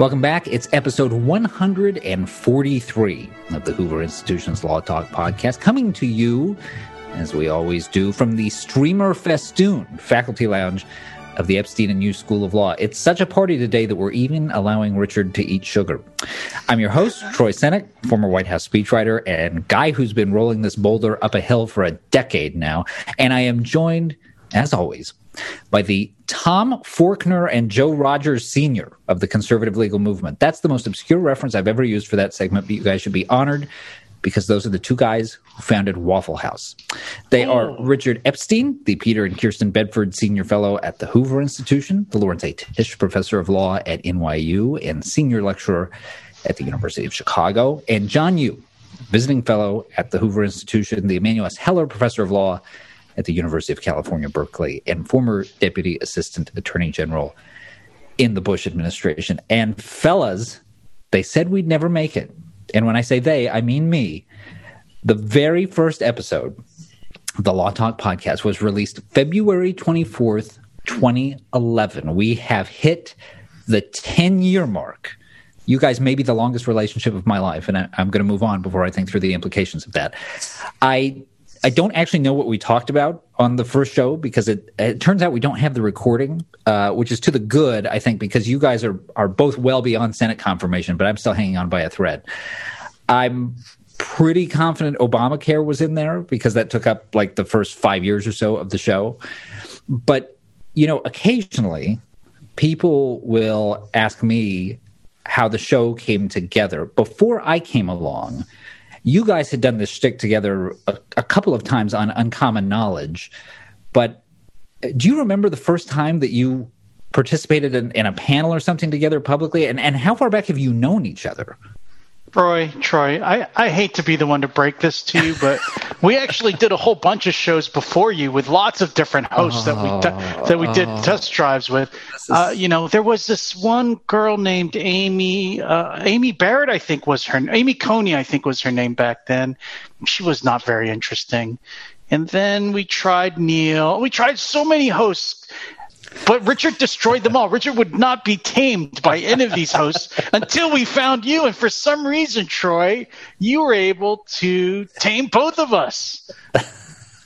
Welcome back. It's episode 143 of the Hoover Institution's Law Talk podcast, coming to you, as we always do, from the Streamer Festoon Faculty Lounge of the Epstein and Yoo School of Law. It's such a party today that we're even allowing Richard to eat sugar. I'm your host, Troy Senik, former White House speechwriter and guy who's been rolling this boulder up a hill for a decade now. And I am joined, as always, by the Tom Forkner and Joe Rogers Sr. of the conservative legal movement. That's the most obscure reference I've ever used for that segment, but you guys should be honored because those are the two guys who founded Waffle House. They oh. are Richard Epstein, the Peter and Kirsten Bedford Senior Fellow at the Hoover Institution, the Lawrence A. Tisch Professor of Law at NYU, and Senior Lecturer at the University of Chicago, and John Yoo, Visiting Fellow at the Hoover Institution, the Emanuel S. Heller Professor of Law at the University of California, Berkeley, and former Deputy Assistant Attorney General in the Bush administration. And fellas, they said we'd never make it. And when I say they, I mean me. The very first episode the Law Talk podcast was released February 24th, 2011. We have hit the 10 year mark. You guys may be the longest relationship of my life, and I, am going to move on before I think through the implications of that. I I don't actually know what we talked about on the first show because it, it turns out we don't have the recording, uh, which is to the good, I think, because you guys are are both well beyond Senate confirmation, but I'm still hanging on by a thread. I'm pretty confident Obamacare was in there because that took up like the first five years or so of the show. But you know, occasionally people will ask me how the show came together before I came along you guys had done this stick together a, a couple of times on Uncommon Knowledge, but uh, do you remember the first time that you participated in, in, a panel or something together publicly? And, and how far back have you known each other? Troy, Troy, I, I hate to be the one to break this to you, but we actually did a whole bunch of shows before you with lots of different hosts that we te- that we did oh. test drives with. Uh, you know, there was this one girl named Amy uh, Amy Barrett, I think was her Amy Coney, I think was her name back then. She was not very interesting. And then we tried Neil. We tried so many hosts, but Richard destroyed them all. Richard would not be tamed by any of these hosts until we found you. And for some reason, Troy, you were able to tame both of us.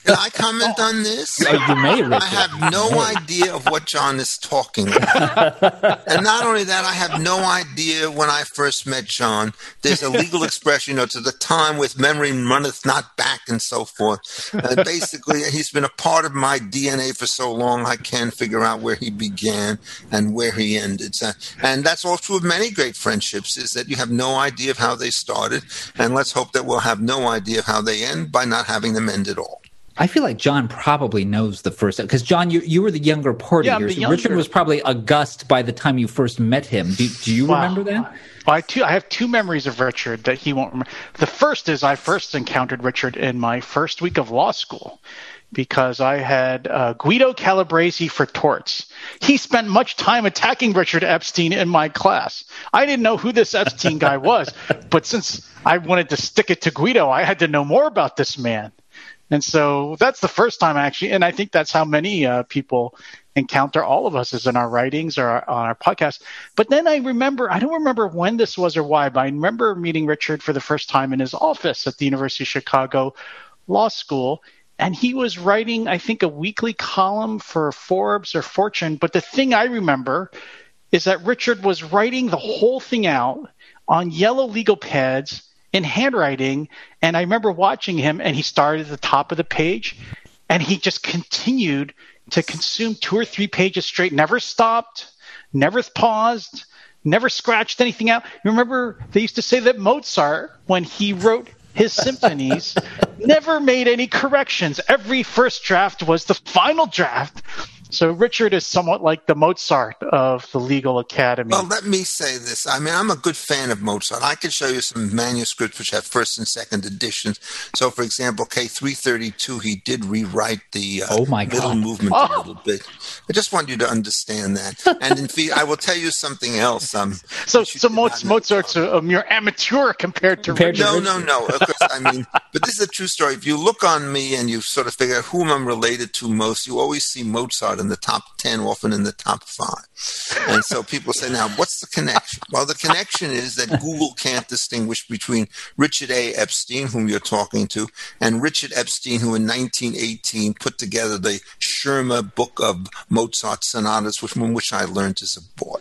Can I comment on this? Oh, you may, Richard. I have no idea of what John is talking about. and not only that, I have no idea when I first met John. There's a legal expression, you know, to the time with memory runneth not back and so forth. And basically, he's been a part of my DNA for so long, I can't figure out where he began and where he ended. So, and that's all true of many great friendships, is that you have no idea of how they started. And let's hope that we'll have no idea of how they end by not having them end at all. I feel like John probably knows the first because John, you you were the younger party. Yeah, younger. Richard was probably august by the time you first met him. Do, do you wow. remember that? Well, I, two, I have two memories of Richard that he won't remember. The first is I first encountered Richard in my first week of law school because I had uh, Guido Calabresi for torts. He spent much time attacking Richard Epstein in my class. I didn't know who this Epstein guy was, but since I wanted to stick it to Guido, I had to know more about this man. And so that's the first time actually, and I think that's how many uh, people encounter all of us is in our writings or our, on our podcast. But then I remember, I don't remember when this was or why, but I remember meeting Richard for the first time in his office at the University of Chicago Law School. And he was writing, I think, a weekly column for Forbes or Fortune. But the thing I remember is that Richard was writing the whole thing out on yellow legal pads in handwriting. And I remember watching him, and he started at the top of the page, and he just continued to consume two or three pages straight, never stopped, never paused, never scratched anything out. You remember they used to say that Mozart, when he wrote his symphonies, never made any corrections. Every first draft was the final draft. So Richard is somewhat like the Mozart of the legal academy. Well, let me say this. I mean, I'm a good fan of Mozart. I could show you some manuscripts which have first and second editions. So, for example, K332, he did rewrite the uh, oh my middle movement oh. a little bit. I just want you to understand that. And in fact, I will tell you something else. Um, so, so Mozart's a, a, mere amateur compared to compared Richard. No, no, no. Of course, I mean, but this is a true story. If you look on me and you sort of figure out whom I'm related to most, you always see Mozart in the top 10, often in the top five. And so people say, now, what's the connection? Well, the connection is that Google can't distinguish between Richard A. Epstein, whom you're talking to, and Richard Epstein, who in 1918 put together the Schirmer book of Mozart sonatas, which, from which I learned as a boy.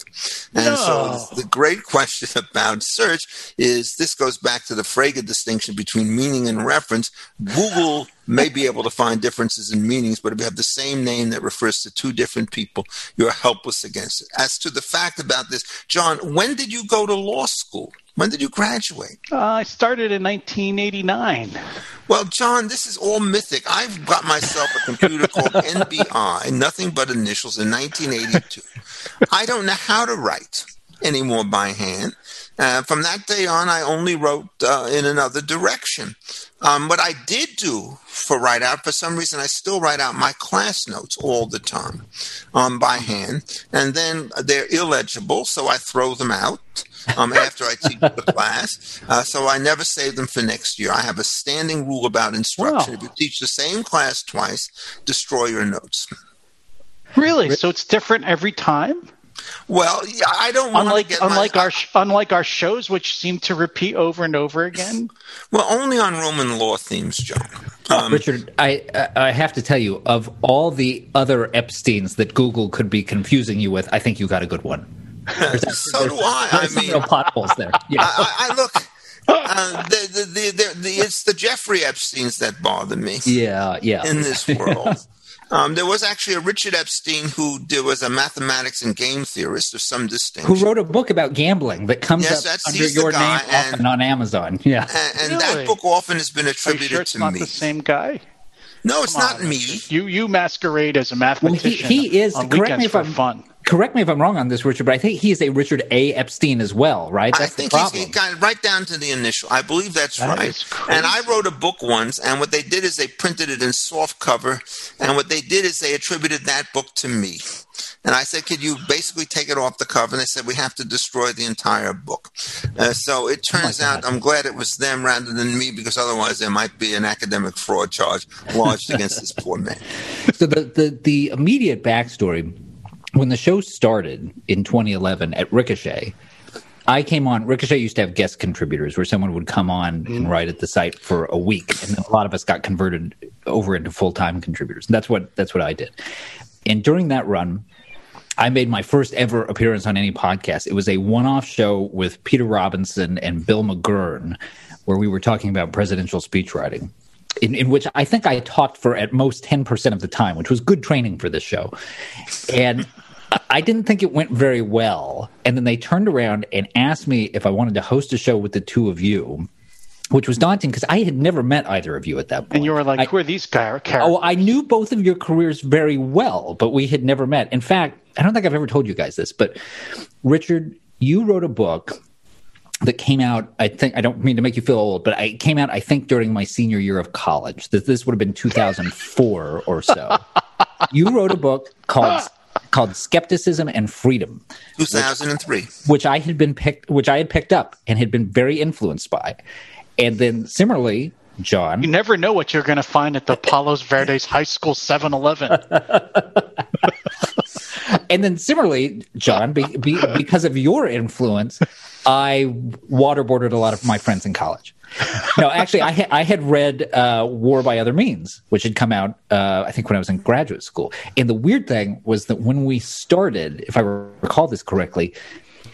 And no. so the great question about search is this goes back to the Frege distinction between meaning and reference. Google may be able to find differences in meanings, but if you have the same name that refers to two different people, you're helpless against it. As to the fact about this, John, when did you go to law school? When did you graduate? Uh, I started in 1989. Well, John, this is all mythic. I've got myself a computer called NBI, nothing but initials, in 1982. I don't know how to write anymore by hand. Uh, from that day on, I only wrote uh, in another direction. Um, what I did do for write out, for some reason, I still write out my class notes all the time um, by hand, and then they're illegible, so I throw them out. Um, after I teach the class. Uh, so I never save them for next year. I have a standing rule about instruction. Wow. If you teach the same class twice, destroy your notes. Really? So it's different every time? Well, yeah, I don't want unlike, to get unlike my, our unlike our shows, which seem to repeat over and over again. Well, only on Roman law themes, John. Um, Richard, I I have to tell you, of all the other Epstein's that Google could be confusing you with, I think you got a good one. There's, so do I. I mean, real potholes there. Yeah. I, I, look. Uh, the, the, the, the, it's the Jeffrey Epstein's that bother me. Yeah, yeah. In this world. Um, there was actually a Richard Epstein who did, was a mathematics and game theorist of some distinction. Who wrote a book about gambling that comes yes, up under your name and, often on Amazon. Yeah. And, and really? that book often has been attributed sure it's to not me. the same guy? No, it's Come not on, me. You you masquerade as a mathematician. Well, he, he is. correct me if I'm fun correct me if I'm wrong on this, Richard, but I think he is a Richard A. Epstein as well, right? That's I think he's he got right down to the initial. I believe that's that right. And I wrote a book once, and what they did is they printed it in soft cover, and what they did is they attributed that book to me. And I said, could you basically take it off the cover? And they said, we have to destroy the entire book. Uh, so it oh turns oh out I'm glad it was them rather than me because otherwise there might be an academic fraud charge lodged against this poor man. So the, the, the immediate backstory when the show started in 2011 at Ricochet, I came on. Ricochet used to have guest contributors where someone would come on and mm. write at the site for a week, and a lot of us got converted over into full time contributors. And that's what that's what I did. And during that run, I made my first ever appearance on any podcast. It was a one off show with Peter Robinson and Bill McGurn, where we were talking about presidential speech writing in, in which I think I talked for at most 10% of the time, which was good training for this show. And I didn't think it went very well. And then they turned around and asked me if I wanted to host a show with the two of you. Which was daunting because I had never met either of you at that point. And you were like, I, "Who are these guys?" Oh, I knew both of your careers very well, but we had never met. In fact, I don't think I've ever told you guys this, but Richard, you wrote a book that came out i think i don't mean to make you feel old but it came out i think during my senior year of college this, this would have been 2004 or so you wrote a book called called skepticism and freedom 2003 which, which i had been picked which i had picked up and had been very influenced by and then similarly John. You never know what you're going to find at the Palos Verdes High School 7 Eleven. and then similarly, John, be, be, because of your influence, I waterboarded a lot of my friends in college. no, actually, I, ha- I had read uh, War by Other Means, which had come out, uh, I think, when I was in graduate school. And the weird thing was that when we started, if I recall this correctly,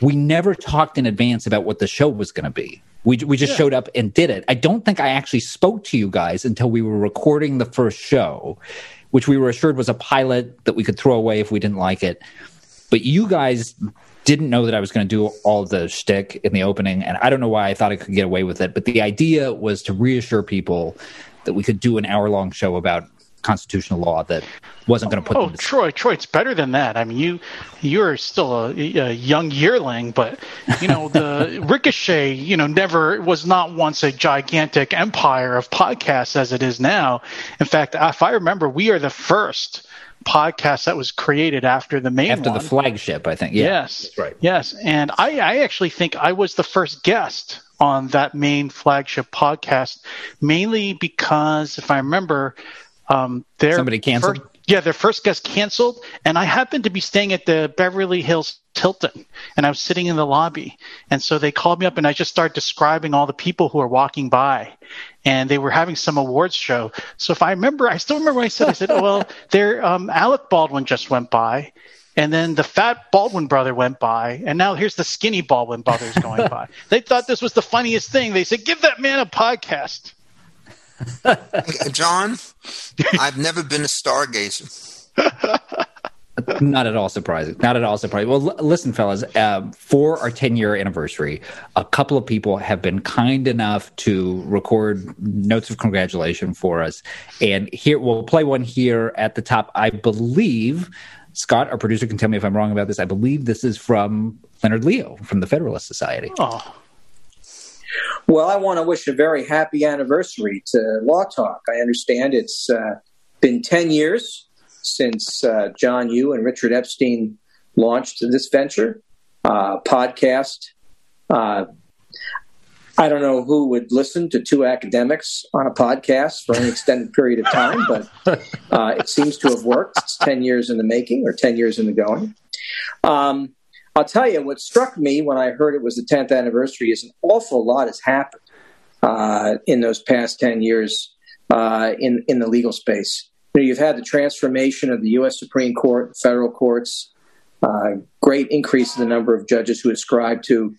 we never talked in advance about what the show was going to be. We, we just yeah. showed up and did it. I don't think I actually spoke to you guys until we were recording the first show, which we were assured was a pilot that we could throw away if we didn't like it. But you guys didn't know that I was going to do all the shtick in the opening, and I don't know why I thought I could get away with it. But the idea was to reassure people that we could do an hour long show about constitutional law that wasn't going to put. Oh, Troy, Troy, it's better than that. I mean, you you're still a, a young yearling, but you know the Ricochet, you know, never was not once a gigantic empire of podcasts as it is now. In fact, if I remember, we are the first podcast that was created after the main after one. the flagship i think. Yeah, yes. Right. Yes. And I, I actually think i was the first guest on that main flagship podcast mainly because if i remember um, there somebody canceled. First, Yeah, their first guest canceled, and I happened to be staying at the Beverly Hills Hilton, and I was sitting in the lobby, and so they called me up, and I just started describing all the people who were walking by, and they were having some awards show. So if I remember, I still remember what I said. I said, "Oh well, there, um, Alec Baldwin just went by." And then the fat Baldwin brother went by, and now here's the skinny Baldwin brothers going by. They thought this was the funniest thing. They said, "Give that man a podcast." John, I've never been a stargazer. not at all surprising. Not at all surprising. Well, l- listen, fellas, uh, for our 10 year anniversary, a couple of people have been kind enough to record notes of congratulation for us. And here, we'll play one here at the top. I believe Scott, our producer, can tell me if I'm wrong about this. I believe this is from Leonard Leo from the Federalist Society. Oh. Well, I want to wish a very happy anniversary to Law Talk. I understand it's uh, been 10 years since uh, John Yoo and Richard Epstein launched this venture uh, podcast. Uh, I don't know who would listen to two academics on a podcast for an extended period of time, but uh, it seems to have worked. It's 10 years in the making or 10 years in the going. Um, I'll tell you what struck me when I heard it was the 10th anniversary is an awful lot has happened uh, in those past 10 years uh, in, in the legal space. You know, you've had the transformation of the U.S. Supreme Court, federal courts, uh, great increase in the number of judges who ascribe to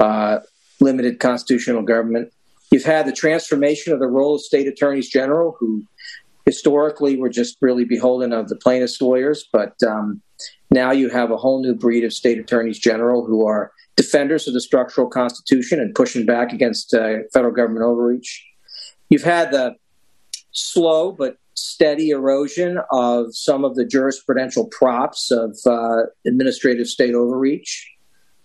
uh, limited constitutional government. You've had the transformation of the role of state attorneys general, who historically were just really beholden of the plaintiffs' lawyers, but um, now you have a whole new breed of state attorneys general who are defenders of the structural constitution and pushing back against uh, federal government overreach. You've had the slow but steady erosion of some of the jurisprudential props of uh, administrative state overreach.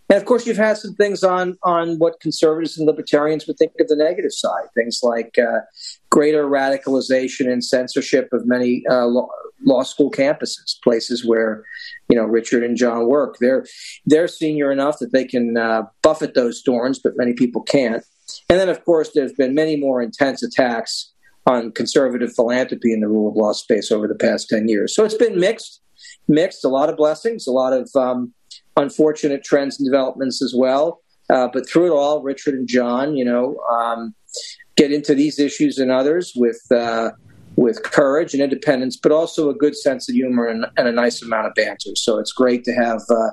And of course, you've had some things on on what conservatives and libertarians would think of the negative side. Things like uh, greater radicalization and censorship of many uh, law, law, school campuses, places where you know Richard and John work. They're they're senior enough that they can uh, buffet those storms, but many people can't. And then, of course, there's been many more intense attacks on conservative philanthropy in the rule of law space over the past ten years. So it's been mixed, mixed. A lot of blessings, a lot of um, unfortunate trends and developments as well. Uh, but through it all, Richard and John, you know, um, get into these issues and others with uh, with courage and independence, but also a good sense of humor and, and, a nice amount of banter. So it's great to have uh,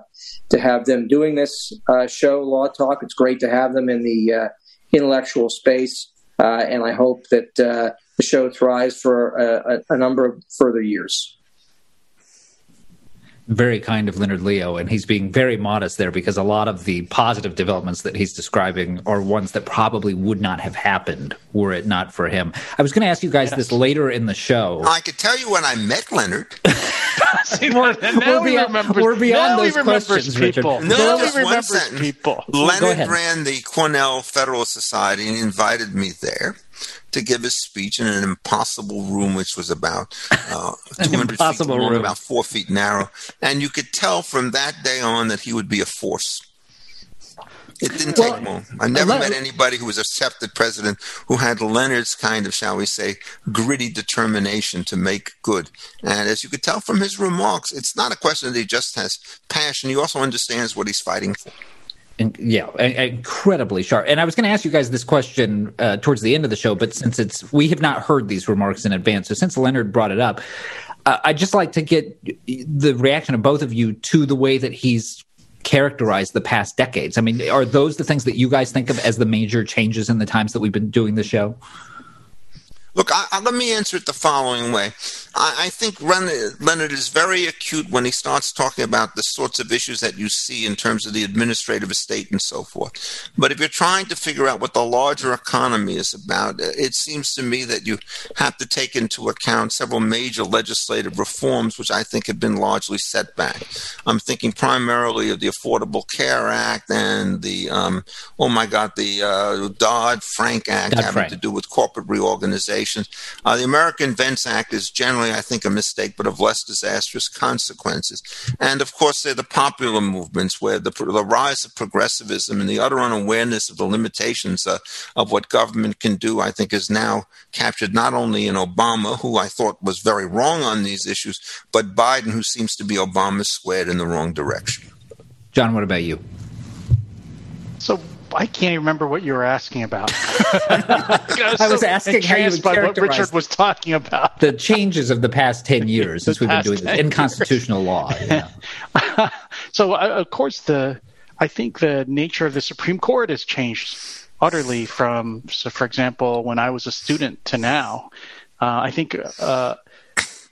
to have them doing this uh, show, Law Talk. It's great to have them in the uh, intellectual space, uh, and I hope that the show thrives for a, a number of further years very kind of Leonard Leo, and he's being very modest there because a lot of the positive developments that he's describing are ones that probably would not have happened were it not for him. I was going to ask you guys yes. this later in the show. I could tell you when I met Leonard. See, we're, we're, beyond, we're beyond those questions, people. Richard. No, now just one sentence. People. Leonard ran the Cornell Federal Society and invited me there to give his speech in an impossible room, which was about uh, 200 feet long, room. about four feet narrow. And you could tell from that day on that he would be a force. It didn't well, take long. I never met anybody who was a accepted president who had Leonard's kind of, shall we say, gritty determination to make good. And as you could tell from his remarks, it's not a question that he just has passion. He also understands what he's fighting for yeah, incredibly sharp. And I was going to ask you guys this question uh, towards the end of the show, but since it's we have not heard these remarks in advance, so since Leonard brought it up, uh, I'd just like to get the reaction of both of you to the way that he's characterized the past decades. I mean, are those the things that you guys think of as the major changes in the times that we've been doing the show? Look, I, I, let me answer it the following way. I, I think Leonard is very acute when he starts talking about the sorts of issues that you see in terms of the administrative estate and so forth. But if you're trying to figure out what the larger economy is about, it seems to me that you have to take into account several major legislative reforms, which I think have been largely set back. I'm thinking primarily of the Affordable Care Act and the, um, oh my God, the uh, Dodd Frank Act having to do with corporate reorganization limitations. Uh, the American Invents Act is generally, I think, a mistake, but of less disastrous consequences. And of course, there are the popular movements where the, the rise of progressivism and the utter unawareness of the limitations uh, of what government can do, I think, is now captured not only in Obama, who I thought was very wrong on these issues, but Biden, who seems to be Obama squared in the wrong direction. John, what about you? So I can't even remember what you were asking about. I was, I was so asking how you would what Richard was talking about. the changes of the past 10 years since we've been doing this in constitutional law. so, uh, of course, the I think the nature of the Supreme Court has changed utterly from, so for example, when I was a student to now. Uh, I think uh,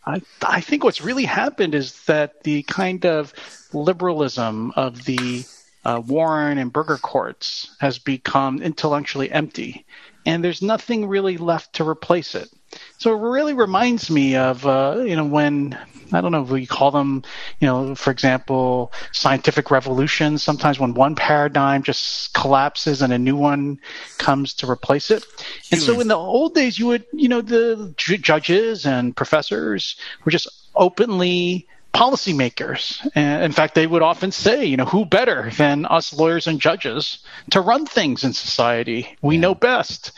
I, I think what's really happened is that the kind of liberalism of the uh, Warren and Burger courts has become intellectually empty, and there's nothing really left to replace it. So it really reminds me of uh, you know when I don't know if we call them you know for example scientific revolutions. Sometimes when one paradigm just collapses and a new one comes to replace it. And so in the old days, you would you know the judges and professors were just openly policymakers. And in fact, they would often say, you know, who better than us lawyers and judges to run things in society? We yeah. know best.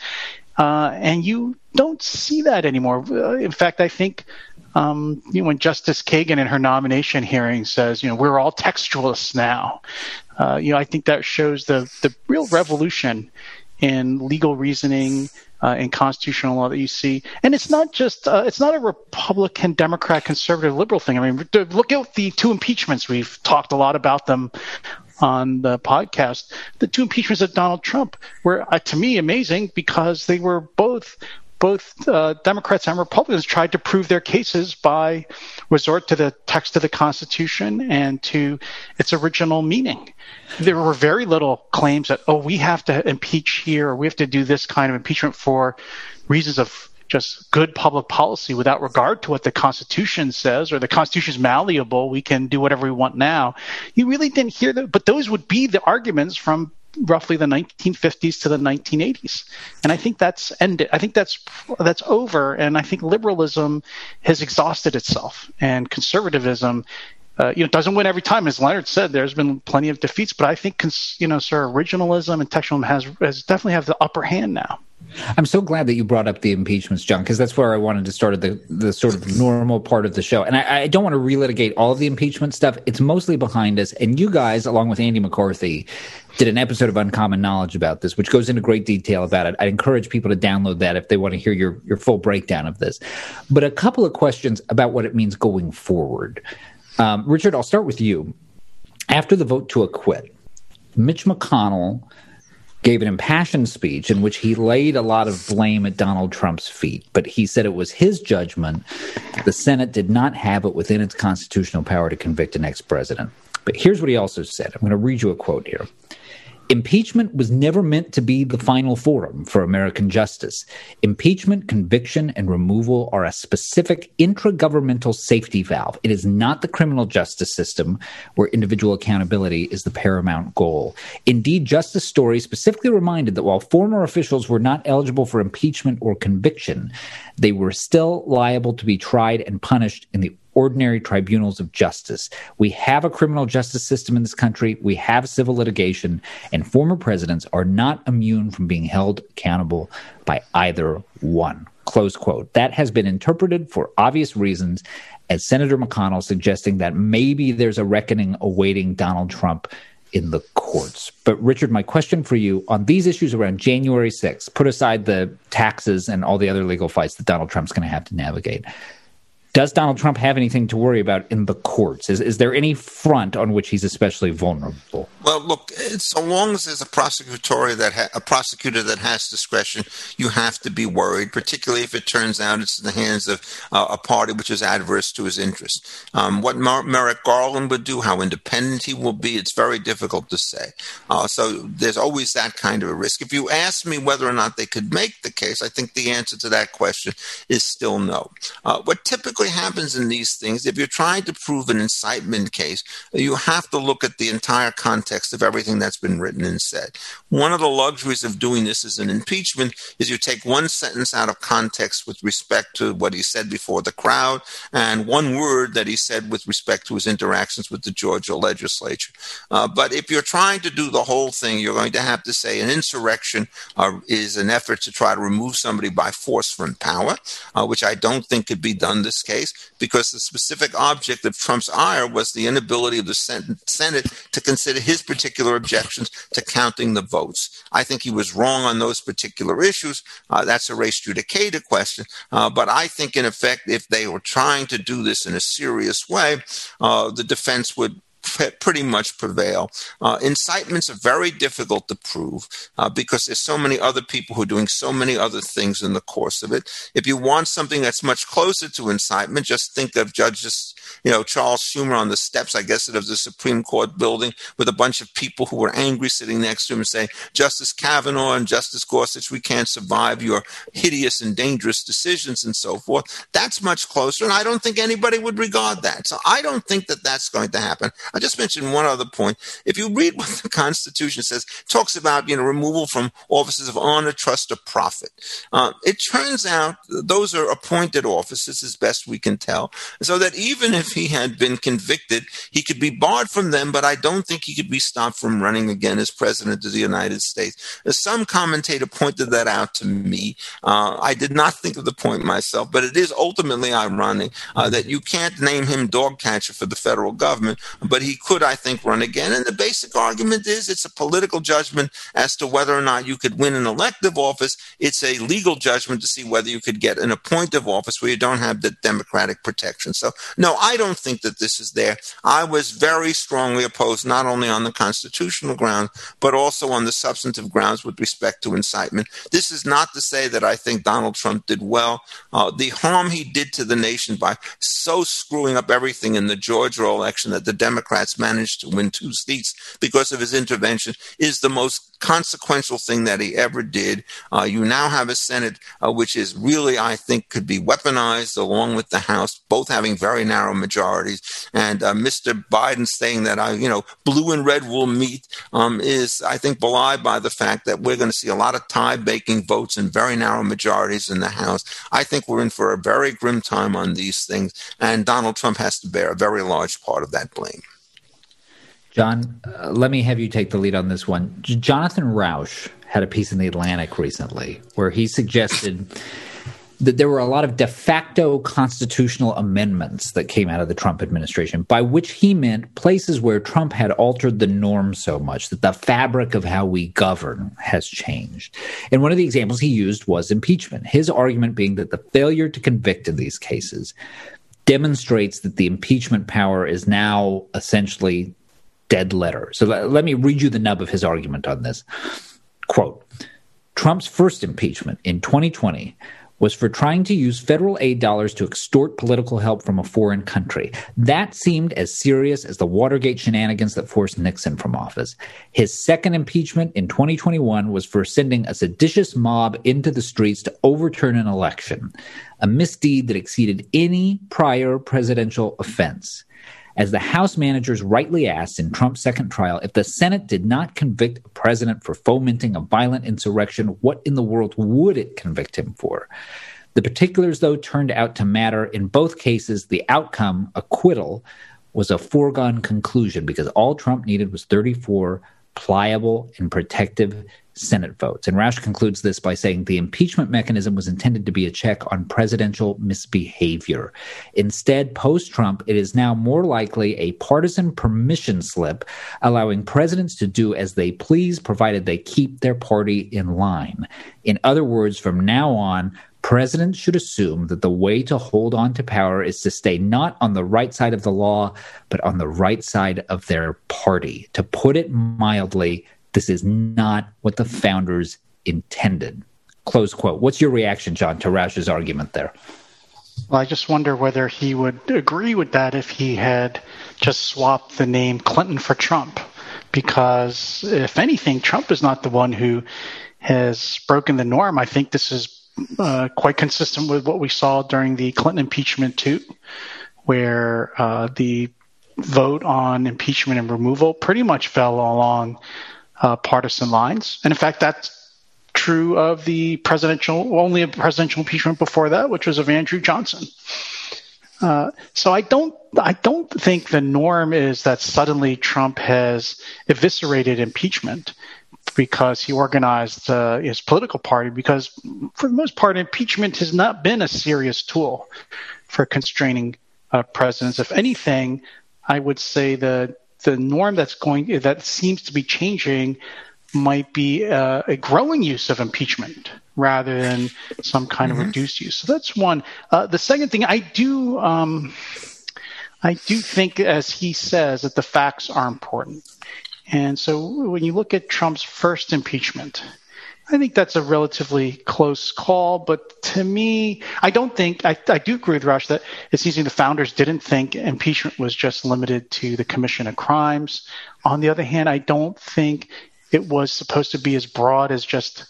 Uh, and you don't see that anymore. Uh, in fact, I think um, you know, when Justice Kagan in her nomination hearing says, you know, we're all textualists now, uh, you know, I think that shows the the real revolution in legal reasoning uh, in constitutional law that you see. And it's not just uh, it's not a Republican, Democrat, conservative, liberal thing. I mean, look at the two impeachments. We've talked a lot about them on the podcast. The two impeachments of Donald Trump were, uh, to me, amazing because they were both both uh, Democrats and Republicans tried to prove their cases by resort to the text of the Constitution and to its original meaning. There were very little claims that, oh, we have to impeach here or we have to do this kind of impeachment for reasons of just good public policy without regard to what the Constitution says or the Constitution is malleable. We can do whatever we want now. You really didn't hear that, but those would be the arguments from roughly the 1950s to the 1980s, and I think that's ended. I think that's that's over, and I think liberalism has exhausted itself, and conservatism. Uh, you know, doesn't win every time, as Leonard said. There's been plenty of defeats, but I think, cons- you know, sir, originalism and textualism has has definitely have the upper hand now. I'm so glad that you brought up the impeachments, John, because that's where I wanted to start the the sort of normal part of the show. And I, I, don't want to relitigate all the impeachment stuff. It's mostly behind us. And you guys, along with Andy McCarthy, did an episode of Uncommon Knowledge about this, which goes into great detail about it. I encourage people to download that if they want to hear your your full breakdown of this. But a couple of questions about what it means going forward. Um, Richard, I'll start with you. After the vote to acquit, Mitch McConnell gave an impassioned speech in which he laid a lot of blame at Donald Trump's feet, but he said it was his judgment the Senate did not have it within its constitutional power to convict an ex president. But here's what he also said. I'm going to read you a quote here. Impeachment was never meant to be the final forum for American justice. Impeachment, conviction, and removal are a specific intragovernmental safety valve. It is not the criminal justice system where individual accountability is the paramount goal. Indeed, Justice Story specifically reminded that while former officials were not eligible for impeachment or conviction, they were still liable to be tried and punished in the ordinary tribunals of justice. We have a criminal justice system in this country, we have civil litigation, and former presidents are not immune from being held accountable by either one. Close quote. That has been interpreted for obvious reasons as Senator McConnell suggesting that maybe there's a reckoning awaiting Donald Trump in the courts. But Richard, my question for you on these issues around January 6th, put aside the taxes and all the other legal fights that Donald Trump's going to have to navigate does Donald Trump have anything to worry about in the courts? Is, is there any front on which he's especially vulnerable? Well, look, so long as there's a prosecutor that ha- a prosecutor that has discretion, you have to be worried, particularly if it turns out it's in the hands of uh, a party which is adverse to his interests. Um, what Mer- Merrick Garland would do, how independent he will be, it's very difficult to say. Uh, so there's always that kind of a risk. If you ask me whether or not they could make the case, I think the answer to that question is still no. Uh, what typically typically happens in these things, if you're trying to prove an incitement case, you have to look at the entire context of everything that's been written and said. One of the luxuries of doing this as an impeachment is you take one sentence out of context with respect to what he said before the crowd and one word that he said with respect to his interactions with the Georgia legislature. Uh, but if you're trying to do the whole thing, you're going to have to say an insurrection uh, is an effort to try to remove somebody by force from power, uh, which I don't think could be done this case because the specific object of Trump's ire was the inability of the Senate to consider his particular objections to counting the votes. I think he was wrong on those particular issues. Uh, that's a res judicata question. Uh, but I think, in effect, if they were trying to do this in a serious way, uh, the defense would pretty much prevail. Uh, incitements are very difficult to prove uh, because there's so many other people who are doing so many other things in the course of it. If you want something that's much closer to incitement, just think of Judges, you know, Charles Schumer on the steps, I guess, of the Supreme Court building with a bunch of people who were angry sitting next to him and saying, Justice Kavanaugh and Justice Gorsuch, we can't survive your hideous and dangerous decisions and so forth. That's much closer, and I don't think anybody would regard that. So I don't think that that's going to happen. I just mentioned one other point. If you read what the Constitution says, talks about you know removal from offices of honor, trust, or profit. Uh, it turns out those are appointed offices, as best we can tell, so that even if he had been convicted, he could be barred from them. But I don't think he could be stopped from running again as president of the United States. Some commentator pointed that out to me. Uh, I did not think of the point myself, but it is ultimately ironic uh, that you can't name him dog catcher for the federal government, but he could, I think, run again. And the basic argument is it's a political judgment as to whether or not you could win an elective office. It's a legal judgment to see whether you could get an appointive office where you don't have the democratic protection. So, no, I don't think that this is there. I was very strongly opposed, not only on the constitutional grounds, but also on the substantive grounds with respect to incitement. This is not to say that I think Donald Trump did well. Uh, the harm he did to the nation by so screwing up everything in the Georgia election that the Democrats Democrats managed to win two seats because of his intervention is the most consequential thing that he ever did. Uh, you now have a Senate uh, which is really, I think, could be weaponized along with the House, both having very narrow majorities. And uh, Mr. Biden saying that, I, you know, blue and red will meet um, is, I think, belied by the fact that we're going to see a lot of tie baking votes and very narrow majorities in the House. I think we're in for a very grim time on these things, and Donald Trump has to bear a very large part of that blame. John, uh, let me have you take the lead on this one. Jonathan Rauch had a piece in the Atlantic recently where he suggested that there were a lot of de facto constitutional amendments that came out of the Trump administration, by which he meant places where Trump had altered the norm so much that the fabric of how we govern has changed. And one of the examples he used was impeachment, his argument being that the failure to convict in these cases demonstrates that the impeachment power is now essentially dead letter. So let, let me read you the nub of his argument on this. Quote Trump's first impeachment in 2020 was for trying to use federal aid dollars to extort political help from a foreign country. That seemed as serious as the Watergate shenanigans that forced Nixon from office. His second impeachment in 2021 was for sending a seditious mob into the streets to overturn an election, a misdeed that exceeded any prior presidential offense. As the House managers rightly asked in Trump's second trial, if the Senate did not convict a president for fomenting a violent insurrection, what in the world would it convict him for? The particulars, though, turned out to matter. In both cases, the outcome, acquittal, was a foregone conclusion because all Trump needed was 34 pliable and protective Senate votes. And Rauch concludes this by saying the impeachment mechanism was intended to be a check on presidential misbehavior. Instead, post Trump, it is now more likely a partisan permission slip, allowing presidents to do as they please, provided they keep their party in line. In other words, from now on, presidents should assume that the way to hold on to power is to stay not on the right side of the law, but on the right side of their party. To put it mildly, this is not what the founders intended. Close quote. What's your reaction, John, to Rauch's argument there? Well, I just wonder whether he would agree with that if he had just swapped the name Clinton for Trump. Because if anything, Trump is not the one who has broken the norm. I think this is uh, quite consistent with what we saw during the Clinton impeachment too, where uh, the vote on impeachment and removal pretty much fell along uh, partisan lines. And in fact, that's true of the presidential, only a presidential impeachment before that, which was of Andrew Johnson. Uh, so I don't, I don't think the norm is that suddenly Trump has eviscerated impeachment because he organized uh, his political party. Because for the most part, impeachment has not been a serious tool for constraining uh, presidents. If anything, I would say the the norm that's going that seems to be changing might be uh, a growing use of impeachment rather than some kind mm-hmm. of reduced use. So that's one. Uh, the second thing, I do, um, I do think, as he says, that the facts are important. And so when you look at Trump's first impeachment, I think that's a relatively close call, but to me, I don't think I, I do agree with Rauch that it's easy. The founders didn't think impeachment was just limited to the commission of crimes. On the other hand, I don't think it was supposed to be as broad as just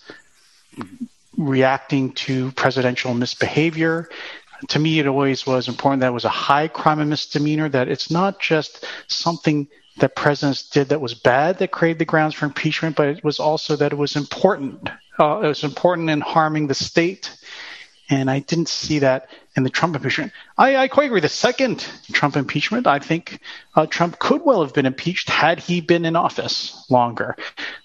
reacting to presidential misbehavior. To me, it always was important that it was a high crime and misdemeanor, that it's not just something that presidents did that was bad that created the grounds for impeachment, but it was also that it was important. Uh, it was important in harming the state and I didn't see that in the Trump impeachment. I, I quite agree. The second Trump impeachment, I think uh, Trump could well have been impeached had he been in office longer.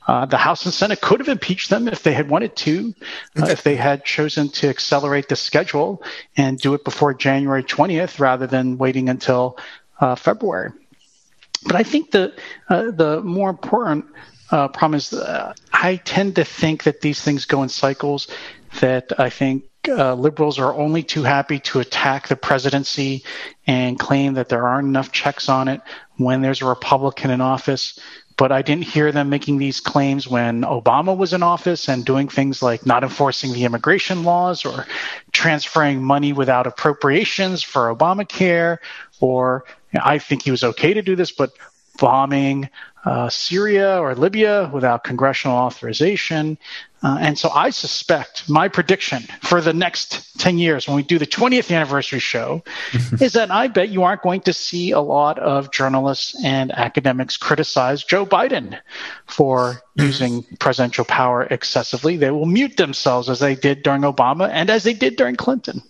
Uh, the House and Senate could have impeached them if they had wanted to, uh, if they had chosen to accelerate the schedule and do it before January 20th rather than waiting until uh, February. But I think the uh, the more important uh, problem is I tend to think that these things go in cycles. That I think uh, liberals are only too happy to attack the presidency and claim that there aren't enough checks on it when there's a Republican in office. But I didn't hear them making these claims when Obama was in office and doing things like not enforcing the immigration laws or transferring money without appropriations for Obamacare. Or I think he was okay to do this, but bombing uh, Syria or Libya without congressional authorization. Uh, and so I suspect my prediction for the next 10 years when we do the 20th anniversary show is that I bet you aren't going to see a lot of journalists and academics criticize Joe Biden for using presidential power excessively. They will mute themselves as they did during Obama and as they did during Clinton.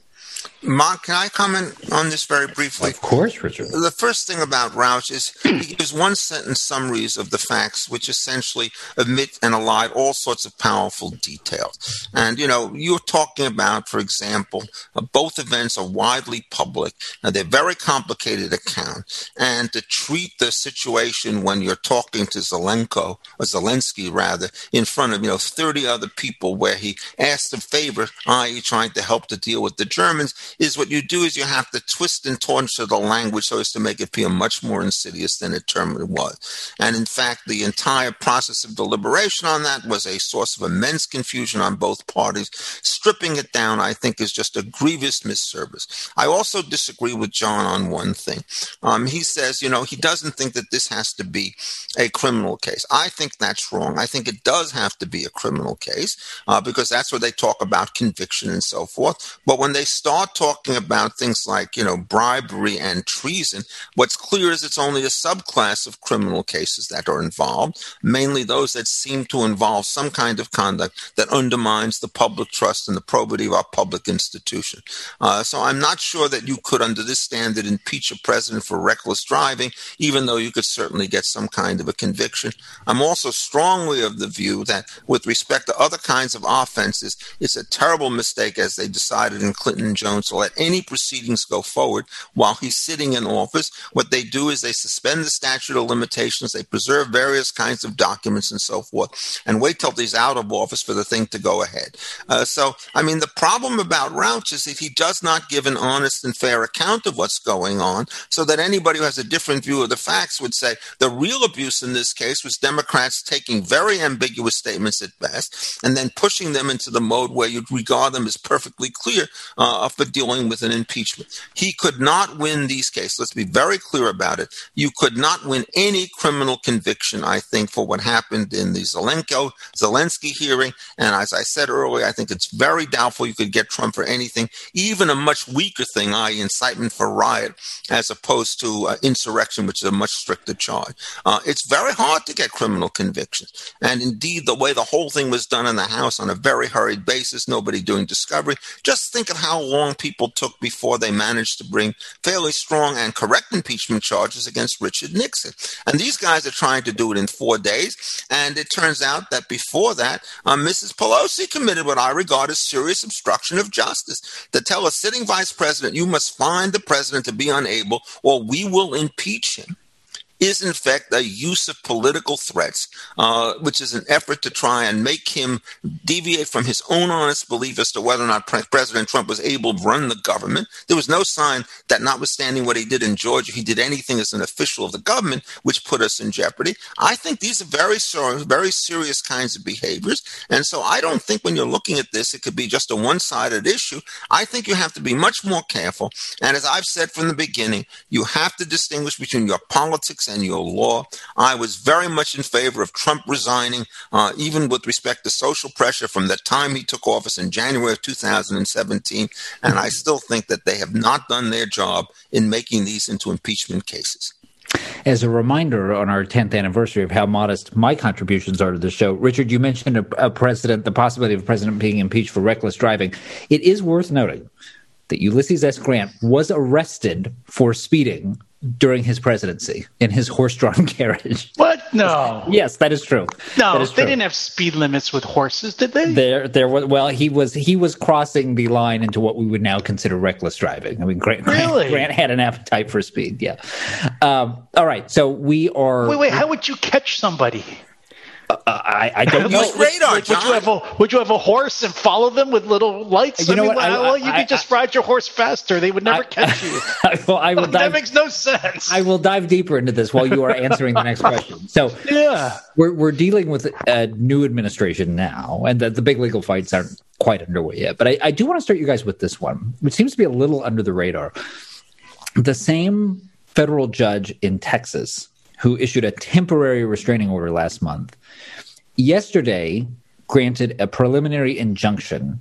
Mark, can I comment on this very briefly? Of course, Richard. The first thing about Rauch is he gives one sentence summaries of the facts, which essentially omit and elide all sorts of powerful details. And, you know, you're talking about, for example, uh, both events are widely public. Now, they're very complicated accounts. And to treat the situation when you're talking to Zelenko, or Zelensky rather, in front of, you know, 30 other people where he asked a favor, i.e., trying to help to deal with the Germans, is what you do is you have to twist and torture the language so as to make it feel much more insidious than it terminally was. And in fact, the entire process of deliberation on that was a source of immense confusion on both parties. Stripping it down, I think, is just a grievous misservice. I also disagree with John on one thing. Um, he says, you know, he doesn't think that this has to be a criminal case. I think that's wrong. I think it does have to be a criminal case uh, because that's where they talk about conviction and so forth. But when they start talking about things like, you know, bribery and treason, what's clear is it's only a subclass of criminal cases that are involved, mainly those that seem to involve some kind of conduct that undermines the public trust and the probity of our public institution. Uh, so I'm not sure that you could, under this standard, impeach a president for reckless driving, even though you could certainly get some kind of a conviction. I'm also strongly of the view that with respect to other kinds of offenses, it's a terrible mistake as they decided in Clinton Jones let any proceedings go forward while he's sitting in office. What they do is they suspend the statute of limitations, they preserve various kinds of documents and so forth, and wait till he's out of office for the thing to go ahead. Uh, so, I mean, the problem about Rauch is that he does not give an honest and fair account of what's going on, so that anybody who has a different view of the facts would say the real abuse in this case was Democrats taking very ambiguous statements at best and then pushing them into the mode where you'd regard them as perfectly clear uh, for dealing with an impeachment. He could not win these cases. Let's be very clear about it. You could not win any criminal conviction, I think, for what happened in the Zelenko, Zelensky hearing. And as I said earlier, I think it's very doubtful you could get Trump for anything, even a much weaker thing, i.e., incitement for riot, as opposed to uh, insurrection, which is a much stricter charge. Uh, it's very hard to get criminal convictions. And indeed, the way the whole thing was done in the House on a very hurried basis, nobody doing discovery. Just think of how long people took before they managed to bring fairly strong and correct impeachment charges against Richard Nixon. And these guys are trying to do it in four days. And it turns out that before that, uh, Mrs. Pelosi committed what I regard as serious obstruction of justice to tell a sitting vice president, you must find the president to be unable or we will impeach him is in fact a use of political threats, uh, which is an effort to try and make him deviate from his own honest belief as to whether or not Pre- President Trump was able to run the government. There was no sign that, notwithstanding what he did in Georgia, he did anything as an official of the government, which put us in jeopardy. I think these are very, very serious kinds of behaviors. And so I don't think when you're looking at this, it could be just a one sided issue. I think you have to be much more careful. And as I've said from the beginning, you have to distinguish between your politics and your law. I was very much in favor of Trump resigning, uh, even with respect to social pressure from the time he took office in January of 2017. And I still think that they have not done their job in making these into impeachment cases. As a reminder on our 10th anniversary of how modest my contributions are to the show, Richard, you mentioned a, a president, the possibility of a president being impeached for reckless driving. It is worth noting that Ulysses S. Grant was arrested for speeding during his presidency in his horse-drawn carriage. What? No. yes, that is true. No, is they didn't have speed limits with horses, did they? There, there was. Well, he was he was crossing the line into what we would now consider reckless driving. I mean, Grant, really? Grant had an appetite for speed. Yeah. Um, all right, so we are. Wait, wait. How would you catch somebody? Uh, I, I don't know. Use radar, would, would, you have a Would you have a horse and follow them with little lights? You I know mean, what? I- well, you I- could just I- ride your horse faster. They would never catch you. well, I will that dive. makes no sense. I will dive deeper into this while you are answering the next question. So, yeah. we're we're dealing with a new administration now, and the, the big legal fights aren't quite underway yet. But I, I do want to start you guys with this one, which seems to be a little under the radar. The same federal judge in Texas who issued a temporary restraining order last month yesterday granted a preliminary injunction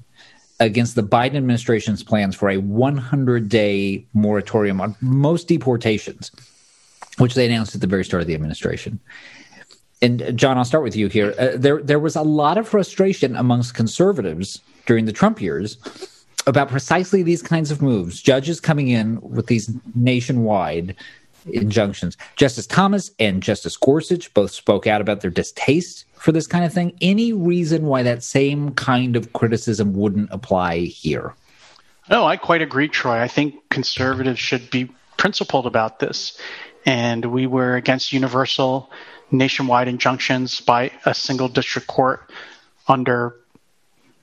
against the Biden administration's plans for a 100 day moratorium on most deportations, which they announced at the very start of the administration. And John, I'll start with you here. Uh, there, there was a lot of frustration amongst conservatives during the Trump years about precisely these kinds of moves. Judges coming in with these nationwide injunctions. Justice Thomas and Justice Gorsuch both spoke out about their distaste for this kind of thing. Any reason why that same kind of criticism wouldn't apply here? No, I quite agree, Troy. I think conservatives should be principled about this. And we were against universal nationwide injunctions by a single district court under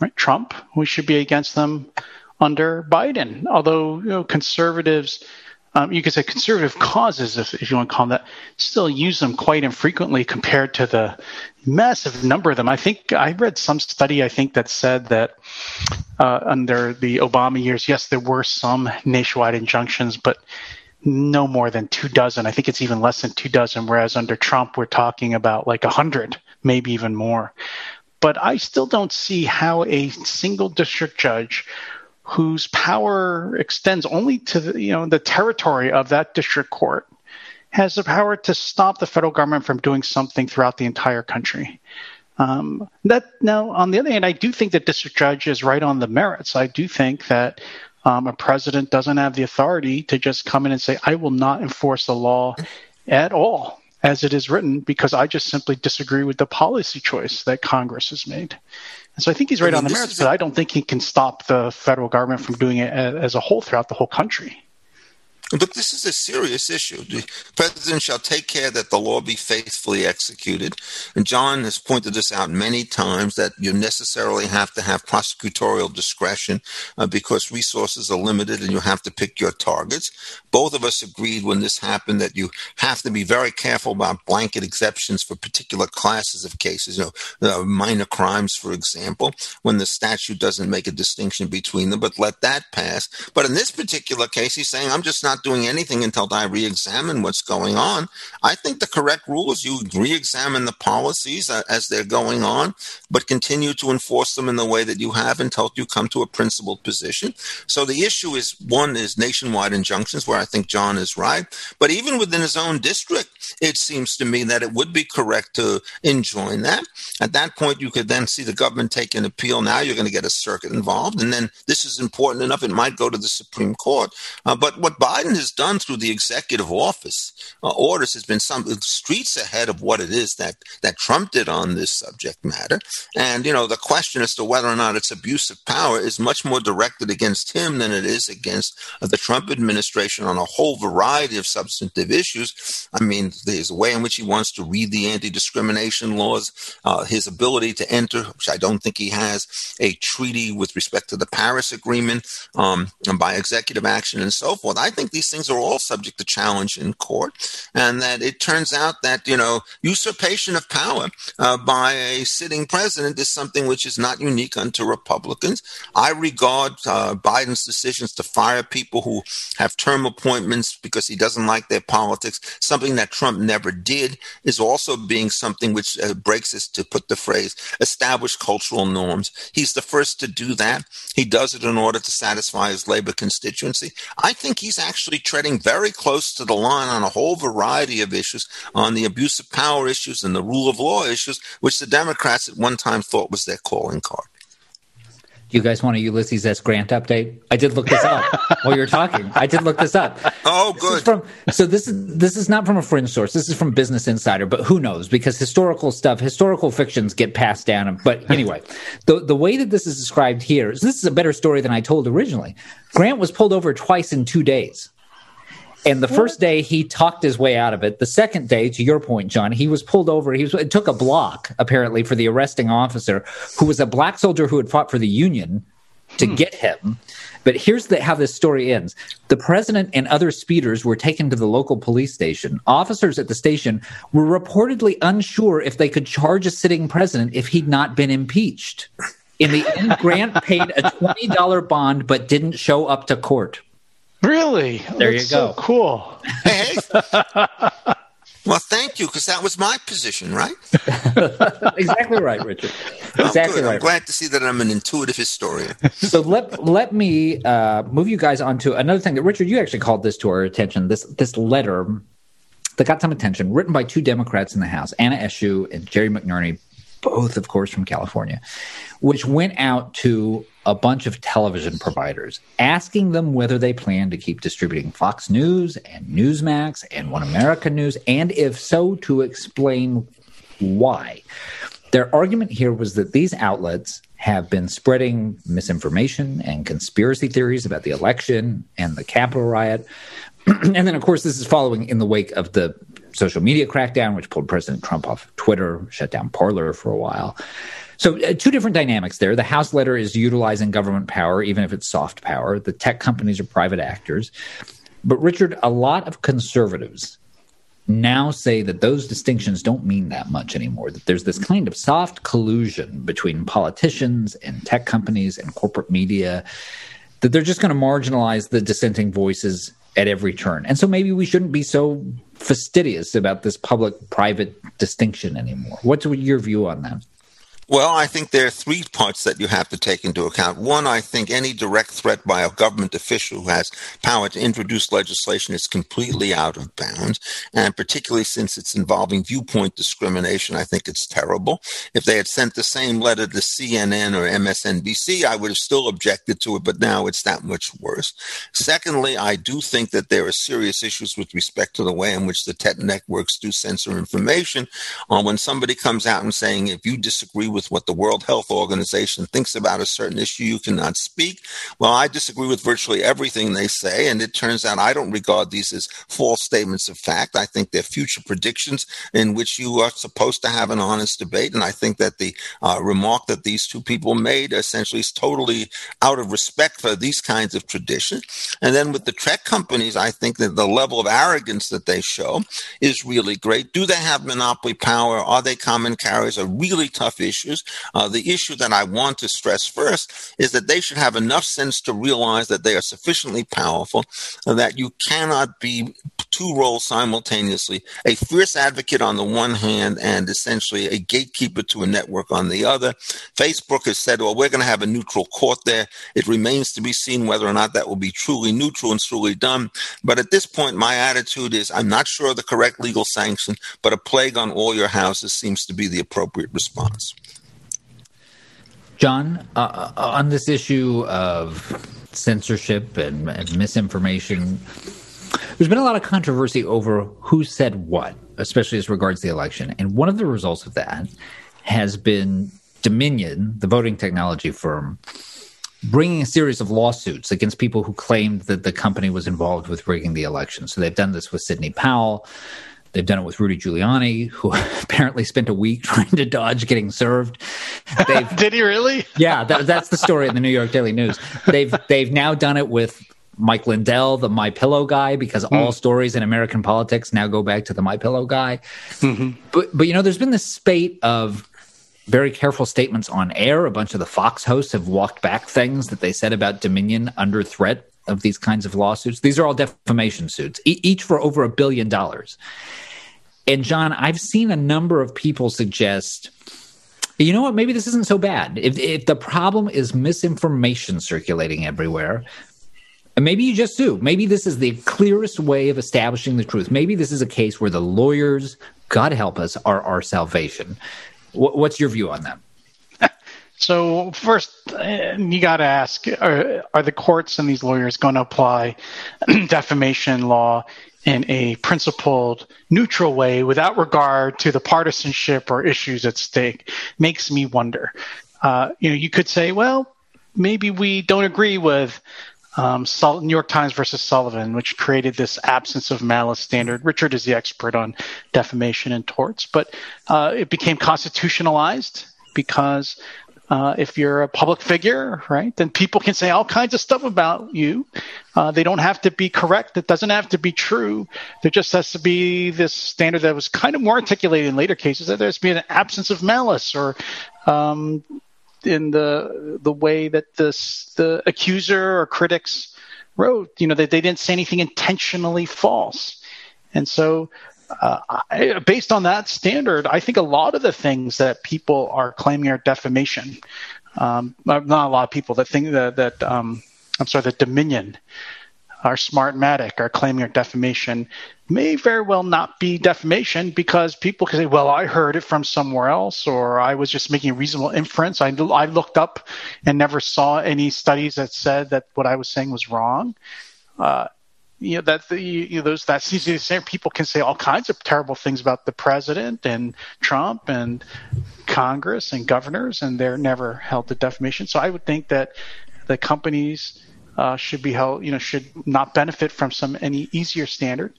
right, Trump. We should be against them under Biden. Although you know, conservatives, um, you could say conservative causes, if, if you want to call them that, still use them quite infrequently compared to the massive number of them. I think I read some study, I think, that said that uh, under the Obama years, yes, there were some nationwide injunctions, but no more than two dozen. I think it's even less than two dozen, whereas under Trump, we're talking about like a hundred, maybe even more. But I still don't see how a single district judge whose power extends only to the, you know the territory of that district court has the power to stop the federal government from doing something throughout the entire country. Um, that now, on the other hand, I do think that district judge is right on the merits. I do think that um, a president doesn't have the authority to just come in and say, "I will not enforce the law at all." As it is written, because I just simply disagree with the policy choice that Congress has made. And so I think he's right I mean, on the merits, but a- I don't think he can stop the federal government from doing it as a whole throughout the whole country. Look, this is a serious issue. The president shall take care that the law be faithfully executed. And John has pointed this out many times that you necessarily have to have prosecutorial discretion uh, because resources are limited and you have to pick your targets. Both of us agreed when this happened that you have to be very careful about blanket exceptions for particular classes of cases, you know, uh, minor crimes, for example, when the statute doesn't make a distinction between them, but let that pass. But in this particular case, he's saying, I'm just not doing anything until I re-examine what's going on. I think the correct rule is you re-examine the policies uh, as they're going on, but continue to enforce them in the way that you have until you come to a principled position. So the issue is one is nationwide injunctions, where I think John is right. But even within his own district, it seems to me that it would be correct to enjoin that. At that point, you could then see the government take an appeal. Now you're going to get a circuit involved, and then this is important enough; it might go to the Supreme Court. Uh, but what Biden has done through the executive office uh, orders has been some streets ahead of what it is that that Trump did on this subject matter. And you know, the question as to whether or not it's abuse of power is much more directed against him than it is against uh, the Trump administration on a whole variety of substantive issues. I mean, there's a way in which he wants to read the anti-discrimination laws, uh, his ability to enter, which I don't think he has, a treaty with respect to the Paris Agreement um, and by executive action and so forth. I think these things are all subject to challenge in court, and that it turns out that you know usurpation of power uh, by a sitting president is something which is not unique unto Republicans. I regard uh, Biden's decisions to fire people who have term appointments because he doesn't like their politics, something that Trump never did, is also being something which uh, breaks us, to put the phrase, established cultural norms. He's the first to do that. He does it in order to satisfy his labor constituency. I think he's actually treading very close to the line on a whole variety of issues, on the abuse of power issues and the rule of law issues, which the Democrats at one time thought was their calling card. Do you guys want a Ulysses S. Grant update? I did look this up while you're talking. I did look this up. Oh, good. From, so this is this is not from a fringe source. This is from Business Insider, but who knows? Because historical stuff, historical fictions get passed down. But anyway, the the way that this is described here is this is a better story than I told originally. Grant was pulled over twice in two days. And the first day he talked his way out of it. The second day, to your point, John, he was pulled over. He was, it took a block apparently for the arresting officer, who was a black soldier who had fought for the Union, to hmm. get him. But here's the, how this story ends: the president and other speeders were taken to the local police station. Officers at the station were reportedly unsure if they could charge a sitting president if he'd not been impeached. In the end, Grant paid a twenty dollar bond but didn't show up to court. Really? There That's you go. So cool. Hey. well, thank you, because that was my position, right? exactly right, Richard. Exactly right. I'm glad to see that I'm an intuitive historian. so let let me uh, move you guys on to another thing that Richard, you actually called this to our attention. This this letter that got some attention, written by two Democrats in the House, Anna Eshoo and Jerry McNerney, both, of course, from California, which went out to a bunch of television providers, asking them whether they plan to keep distributing Fox News and Newsmax and One America News, and if so, to explain why. Their argument here was that these outlets have been spreading misinformation and conspiracy theories about the election and the Capitol riot. and then, of course, this is following in the wake of the social media crackdown, which pulled President Trump off Twitter, shut down Parler for a while. So, uh, two different dynamics there. The House letter is utilizing government power, even if it's soft power. The tech companies are private actors. But, Richard, a lot of conservatives now say that those distinctions don't mean that much anymore, that there's this kind of soft collusion between politicians and tech companies and corporate media, that they're just going to marginalize the dissenting voices at every turn. And so maybe we shouldn't be so fastidious about this public private distinction anymore. What's your view on that? Well, I think there are three parts that you have to take into account. One, I think any direct threat by a government official who has power to introduce legislation is completely out of bounds. And particularly since it's involving viewpoint discrimination, I think it's terrible. If they had sent the same letter to CNN or MSNBC, I would have still objected to it, but now it's that much worse. Secondly, I do think that there are serious issues with respect to the way in which the tech networks do censor information. Uh, when somebody comes out and saying, if you disagree with what the World Health Organization thinks about a certain issue, you cannot speak. Well, I disagree with virtually everything they say, and it turns out I don't regard these as false statements of fact. I think they're future predictions in which you are supposed to have an honest debate, and I think that the uh, remark that these two people made essentially is totally out of respect for these kinds of traditions. And then with the tech companies, I think that the level of arrogance that they show is really great. Do they have monopoly power? Are they common carriers? A really tough issues. Uh, the issue that I want to stress first is that they should have enough sense to realize that they are sufficiently powerful that you cannot be two roles simultaneously a fierce advocate on the one hand and essentially a gatekeeper to a network on the other. Facebook has said, well, we're going to have a neutral court there. It remains to be seen whether or not that will be truly neutral and truly done. But at this point, my attitude is I'm not sure of the correct legal sanction, but a plague on all your houses seems to be the appropriate response. John, uh, uh on this issue of censorship and, and misinformation, there's been a lot of controversy over who said what, especially as regards the election. And one of the results of that has been Dominion, the voting technology firm, bringing a series of lawsuits against people who claimed that the company was involved with rigging the election. So they've done this with Sidney Powell. They've done it with Rudy Giuliani, who apparently spent a week trying to dodge getting served. Did he really? yeah, that, that's the story in the New York Daily News. They've they've now done it with Mike Lindell, the My Pillow guy, because mm. all stories in American politics now go back to the My Pillow guy. Mm-hmm. But but you know, there's been this spate of very careful statements on air. A bunch of the Fox hosts have walked back things that they said about Dominion under threat of these kinds of lawsuits. These are all defamation suits, e- each for over a billion dollars. And John, I've seen a number of people suggest you know what? Maybe this isn't so bad. If, if the problem is misinformation circulating everywhere, maybe you just do. Maybe this is the clearest way of establishing the truth. Maybe this is a case where the lawyers, God help us, are our salvation. what's your view on that? So first, uh, you got to ask: are, are, the courts and these lawyers going to apply defamation law in a principled, neutral way without regard to the partisanship or issues at stake? Makes me wonder. Uh, you know, you could say, well, maybe we don't agree with um, New York Times versus Sullivan, which created this absence of malice standard. Richard is the expert on defamation and torts, but uh, it became constitutionalized because uh, if you're a public figure, right, then people can say all kinds of stuff about you. Uh, they don't have to be correct. It doesn't have to be true. There just has to be this standard that was kind of more articulated in later cases that there's been an absence of malice or um, in the the way that this the accuser or critics wrote. You know, that they didn't say anything intentionally false, and so. Uh, I, based on that standard, I think a lot of the things that people are claiming are defamation. Um, not a lot of people that think that, that um, I'm sorry, that Dominion our Smartmatic, our claiming our defamation may very well not be defamation because people can say, well, I heard it from somewhere else, or I was just making a reasonable inference. I, I looked up and never saw any studies that said that what I was saying was wrong. Uh, you know that the, you know, those that seems to be the. People can say all kinds of terrible things about the president and Trump and Congress and governors, and they're never held to defamation. So I would think that the companies uh, should be held, you know, should not benefit from some any easier standard.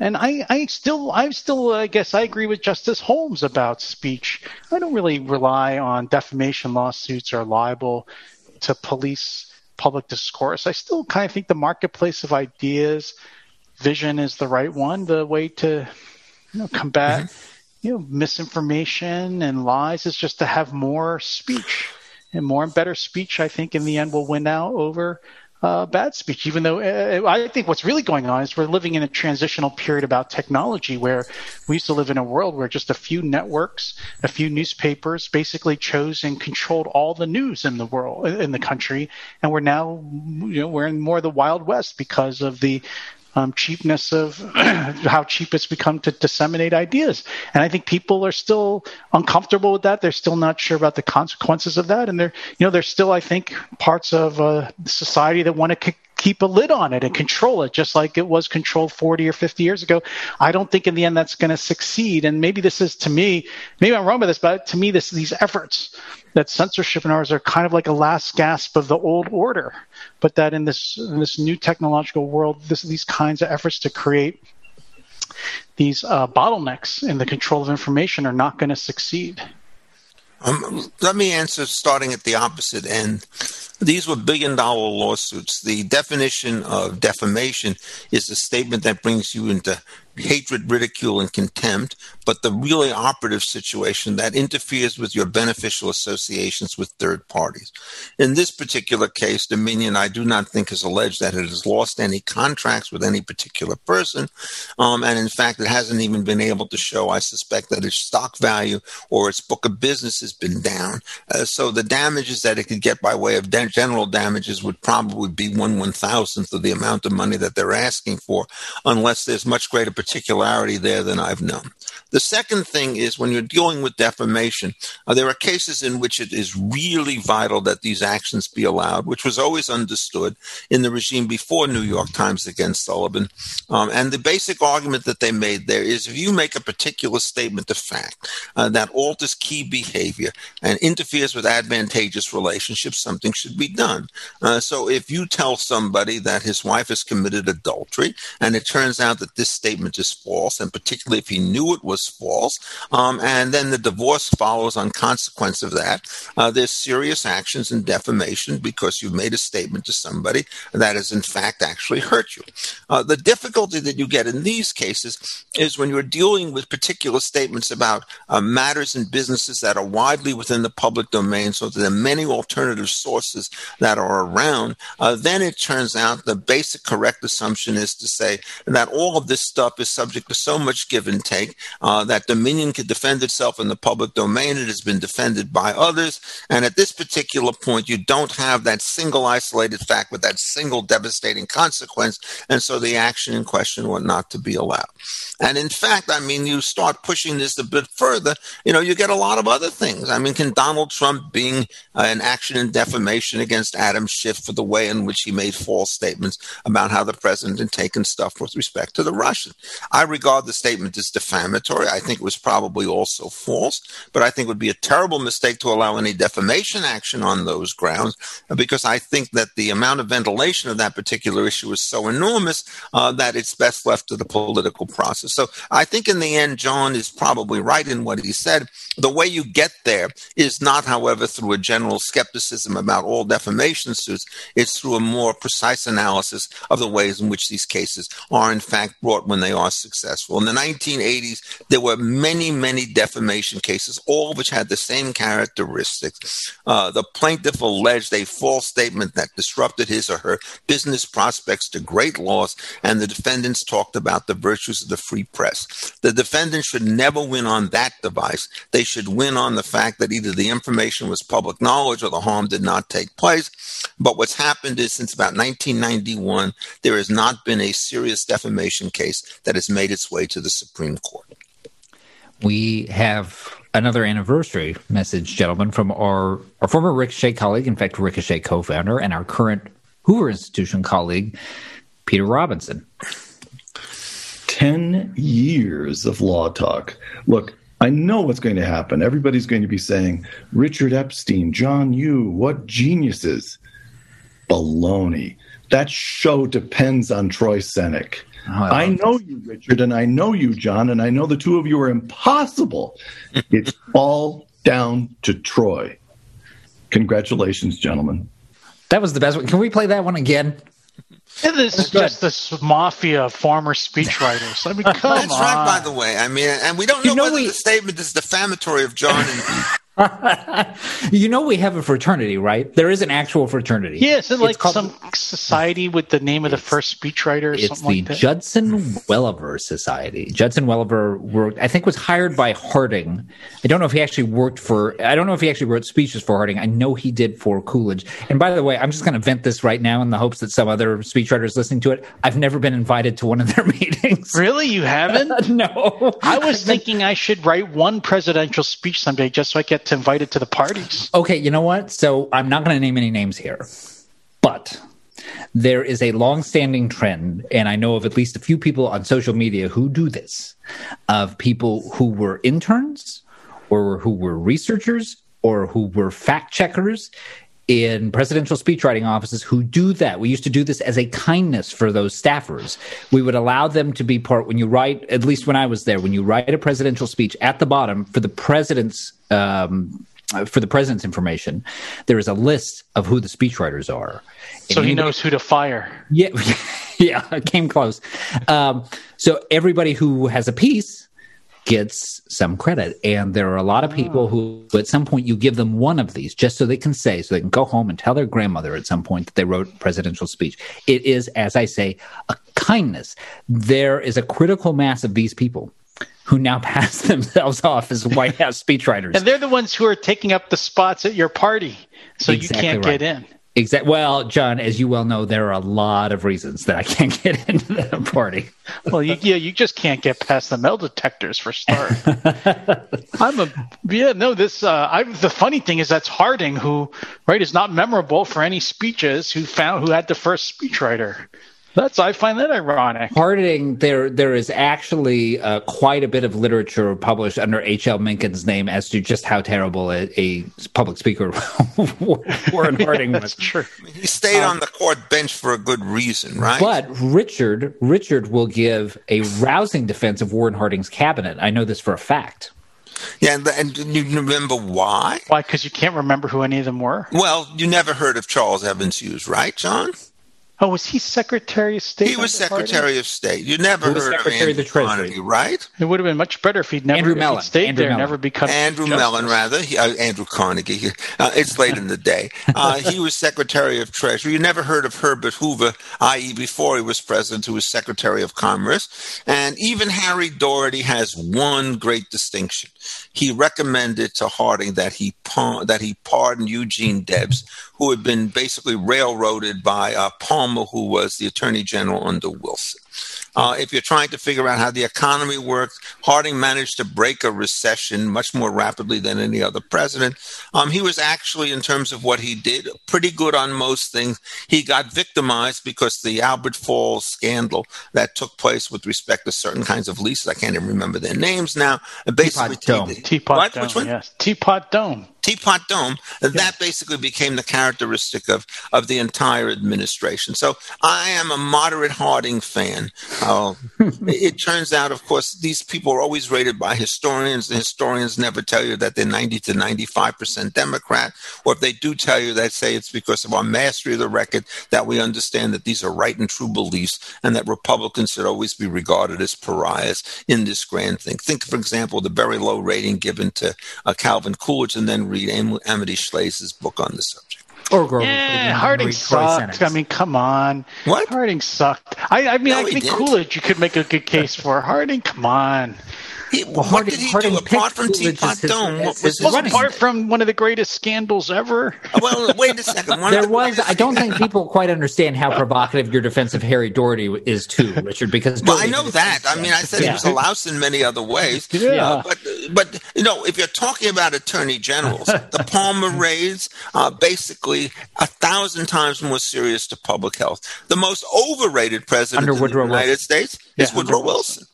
And I, I still, I still, I guess I agree with Justice Holmes about speech. I don't really rely on defamation lawsuits or libel to police public discourse. I still kind of think the marketplace of ideas, vision is the right one. The way to, you know, combat, mm-hmm. you know, misinformation and lies is just to have more speech and more and better speech. I think in the end will win out over uh, bad speech, even though uh, I think what's really going on is we're living in a transitional period about technology where we used to live in a world where just a few networks, a few newspapers basically chose and controlled all the news in the world, in the country. And we're now, you know, we're in more of the Wild West because of the um, cheapness of how cheap it's become to disseminate ideas. And I think people are still uncomfortable with that. They're still not sure about the consequences of that. And they're, you know, there's still, I think, parts of uh, society that want to c- keep a lid on it and control it, just like it was controlled 40 or 50 years ago. I don't think in the end that's going to succeed. And maybe this is to me, maybe I'm wrong with this, but to me, this these efforts that censorship and ours are kind of like a last gasp of the old order, but that in this in this new technological world, this, these kinds of efforts to create these uh, bottlenecks in the control of information are not going to succeed. Um, let me answer starting at the opposite end. These were billion dollar lawsuits. The definition of defamation is a statement that brings you into hatred, ridicule, and contempt, but the really operative situation that interferes with your beneficial associations with third parties. In this particular case, Dominion, I do not think, has alleged that it has lost any contracts with any particular person. Um, and in fact, it hasn't even been able to show, I suspect, that its stock value or its book of business has been down. Uh, so the damages that it could get by way of de- general damages would probably be one one thousandth of the amount of money that they're asking for, unless there's much greater particularity there than I've known. The second thing is when you're dealing with defamation, uh, there are cases in which it is really vital that these actions be allowed, which was always understood in the regime before New York Times against Sullivan. Um, and the basic argument that they made there is if you make a particular statement of fact uh, that alters key behavior and interferes with advantageous relationships, something should be done. Uh, so if you tell somebody that his wife has committed adultery and it turns out that this statement is false, and particularly if he knew it was false, um, and then the divorce follows on consequence of that. Uh, there's serious actions in defamation because you've made a statement to somebody that has in fact actually hurt you. Uh, the difficulty that you get in these cases is when you're dealing with particular statements about uh, matters and businesses that are widely within the public domain, so there are many alternative sources that are around. Uh, then it turns out the basic correct assumption is to say that all of this stuff is subject to so much give and take uh, that Dominion could defend itself in the public domain. It has been defended by others. And at this particular point, you don't have that single isolated fact with that single devastating consequence. And so the action in question ought not to be allowed. And in fact, I mean, you start pushing this a bit further, you know, you get a lot of other things. I mean, can Donald Trump being uh, an action in defamation against Adam Schiff for the way in which he made false statements about how the president had taken stuff with respect to the Russians? I regard the statement as defamatory. I think it was probably also false, but I think it would be a terrible mistake to allow any defamation action on those grounds because I think that the amount of ventilation of that particular issue is so enormous uh, that it's best left to the political process. So I think in the end, John is probably right in what he said. The way you get there is not, however, through a general skepticism about all defamation suits. It's through a more precise analysis of the ways in which these cases are, in fact, brought when they are successful. In the 1980s, there were many, many defamation cases, all of which had the same characteristics. Uh, the plaintiff alleged a false statement that disrupted his or her business prospects to great loss, and the defendants talked about the virtues of the free press. The defendants should never win on that device. They should win on the fact that either the information was public knowledge or the harm did not take place. But what's happened is since about 1991, there has not been a serious defamation case that has made its way to the Supreme Court. We have another anniversary message, gentlemen, from our, our former Ricochet colleague, in fact, Ricochet co founder, and our current Hoover Institution colleague, Peter Robinson. 10 years of law talk. Look, I know what's going to happen. Everybody's going to be saying, Richard Epstein, John Yoo, what geniuses. Baloney. That show depends on Troy Senik. Oh, I, I know you, Richard, and I know you, John, and I know the two of you are impossible. it's all down to Troy. Congratulations, gentlemen. That was the best one. Can we play that one again? This is just this mafia of former speechwriters. I mean, come That's on. right, by the way. I mean, and we don't know, you know whether we, the statement is defamatory of John and you know we have a fraternity, right? There is an actual fraternity. Yeah, is it like called, some society with the name of the first speechwriter or it's something the like Judson Welliver Society. Judson Welliver worked, I think, was hired by Harding. I don't know if he actually worked for. I don't know if he actually wrote speeches for Harding. I know he did for Coolidge. And by the way, I'm just going to vent this right now in the hopes that some other speechwriter is listening to it. I've never been invited to one of their meetings. Really, you haven't? no. I was thinking I should write one presidential speech someday just so I get invited to the parties. Okay, you know what? So I'm not going to name any names here, but there is a long-standing trend, and I know of at least a few people on social media who do this, of people who were interns or who were researchers or who were fact checkers in presidential speechwriting offices who do that. We used to do this as a kindness for those staffers. We would allow them to be part when you write, at least when I was there, when you write a presidential speech at the bottom for the president's um, for the president's information, there is a list of who the speechwriters are. So he knows who to fire. Yeah, yeah, came close. Um, so everybody who has a piece gets some credit. And there are a lot of people who, at some point, you give them one of these just so they can say, so they can go home and tell their grandmother at some point that they wrote presidential speech. It is, as I say, a kindness. There is a critical mass of these people who now pass themselves off as White House speechwriters. And they're the ones who are taking up the spots at your party, so Exactly you can't right. get in. Exactly. Well, John, as you well know, there are a lot of reasons that I can't get into the party. Well, you, yeah, you just can't get past the metal detectors for start. I'm a yeah. No, this. Uh, I, the funny thing is that's Harding, who right is not memorable for any speeches. Who found who had the first speechwriter. That's I find that ironic. Harding, there there is actually uh, quite a bit of literature published under H.L. Mencken's name as to just how terrible a, a public speaker Warren Harding That's was. true. He stayed on the court bench for a good reason, right? But Richard Richard will give a rousing defense of Warren Harding's cabinet. I know this for a fact. yeah, and, and you remember why? Why? Because you can't remember who any of them were. Well, you never heard of Charles Evans Hughes, right, John? Oh, was he Secretary of State? He was under Harding? Secretary of State. You never Who was heard Secretary of of the Andrew Treasury? Carnegie, right? It would have been much better if he'd never Andrew if he'd Mellon. stayed Andrew there, Mellon. never become Andrew justice. Mellon, rather. He, uh, Andrew Carnegie. Uh, it's late in the day. Uh, he was Secretary of Treasury. You never heard of Herbert Hoover, i.e., before he was president, who was Secretary of Commerce. And even Harry Daugherty has one great distinction. He recommended to Harding that he par- that he pardon Eugene Debs, who had been basically railroaded by uh, Palmer, who was the Attorney General under Wilson. Uh, if you're trying to figure out how the economy worked, Harding managed to break a recession much more rapidly than any other president. Um, he was actually, in terms of what he did, pretty good on most things. He got victimized because the Albert Fall's scandal that took place with respect to certain kinds of leases. I can't even remember their names now. Basically, Dome. Teapot Dome. Which one? Yes, Teapot Dome. Teapot Dome, that basically became the characteristic of, of the entire administration. So I am a moderate Harding fan. Uh, it turns out, of course, these people are always rated by historians. The historians never tell you that they're 90 to 95% Democrat, or if they do tell you, they say it's because of our mastery of the record that we understand that these are right and true beliefs and that Republicans should always be regarded as pariahs in this grand thing. Think, for example, the very low rating given to uh, Calvin Coolidge and then read Am- Amity Shlaes's book on the subject. Or Grover Yeah, Harding sucked. Senik's. I mean, come on. What? Harding sucked. I, I mean, No, I he think. Coolidge you could make a good case for. Harding, come on. He, what Harding- did he Harding do apart from Coolidge Teapot as his- Dome? What was his his running apart from one of the greatest scandals ever. Well, wait a second. One There was. I don't think people quite understand how provocative your defense of Harry Daugherty is too, Richard. Because Well, I know that. I mean, I said he was a louse in many other ways. Yeah. Uh, but, but you know, if you're talking about attorney generals, the Palmer raids are basically a thousand times more serious to public health. The most overrated president Under in Woodrow the United Wilson. States Yeah, is Woodrow Wilson,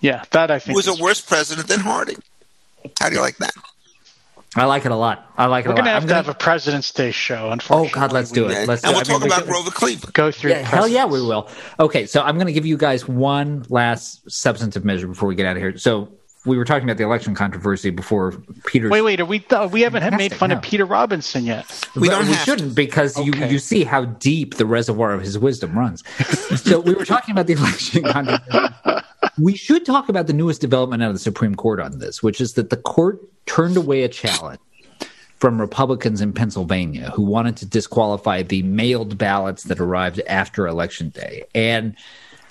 Yeah, that I who think was a is- worse president than Harding. How do you like that? I like it a lot. I like it We're a going lot. to have I'm to gonna- have a President's Day show. Oh, unfortunately. Oh God, let's do it. Let's and do we'll it. I mean, talk about could- Grover Cleveland. Go through. Yeah, hell yeah, we will. Okay, so I'm going to give you guys one last substantive measure before we get out of here. So we were talking about the election controversy before Peter. Wait, wait. Are we? Uh, we haven't made fun no. of Peter Robinson yet. We don't we have shouldn't because you you see how deep the reservoir of his wisdom runs. so we were talking about the election controversy. We should talk about the newest development out of the Supreme Court on this, which is that the court turned away a challenge from Republicans in Pennsylvania who wanted to disqualify the mailed ballots that arrived after election day. And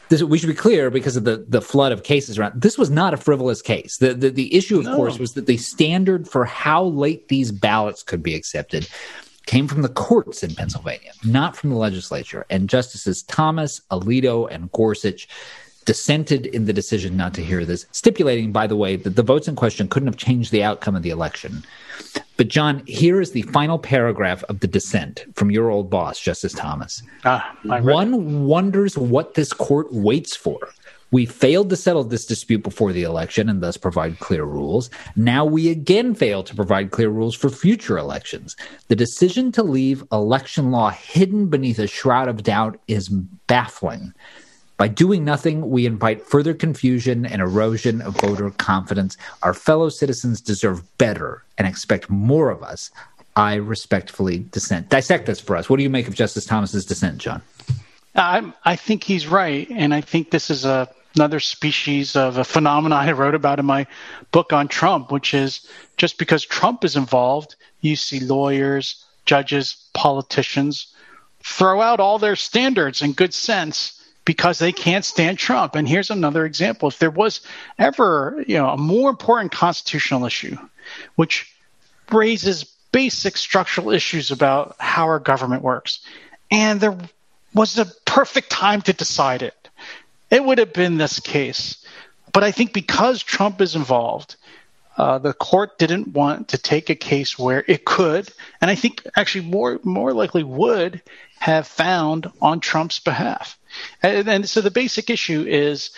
this, we should be clear because of the, the flood of cases around. This was not a frivolous case. The, the, the issue, of course, was that the standard for how late these ballots could be accepted came from the courts in Pennsylvania, not from the legislature. And Justices Thomas, Alito, and Gorsuch dissented in the decision not to hear this, stipulating, by the way, that the votes in question couldn't have changed the outcome of the election. But, John, here is the final paragraph of the dissent from your old boss, Justice Thomas. Ah, One wonders what this court waits for. We failed to settle this dispute before the election and thus provide clear rules. Now we again fail to provide clear rules for future elections. The decision to leave election law hidden beneath a shroud of doubt is baffling. By doing nothing, we invite further confusion and erosion of voter confidence. Our fellow citizens deserve better and expect more of us. I respectfully dissent. Dissect this for us. What do you make of Justice Thomas's dissent, John? I, I think he's right, and I think this is a, another species of a phenomenon I wrote about in my book on Trump, which is just because Trump is involved, you see lawyers, judges, politicians throw out all their standards and good sense because they can't stand Trump. And here's another example. If there was ever, you know, a more important constitutional issue, which raises basic structural issues about how our government works, and there was a perfect time to decide it, it would have been this case. But I think because Trump is involved, uh, the court didn't want to take a case where it could, and I think actually more more likely would have found on Trump's behalf. And, and so the basic issue is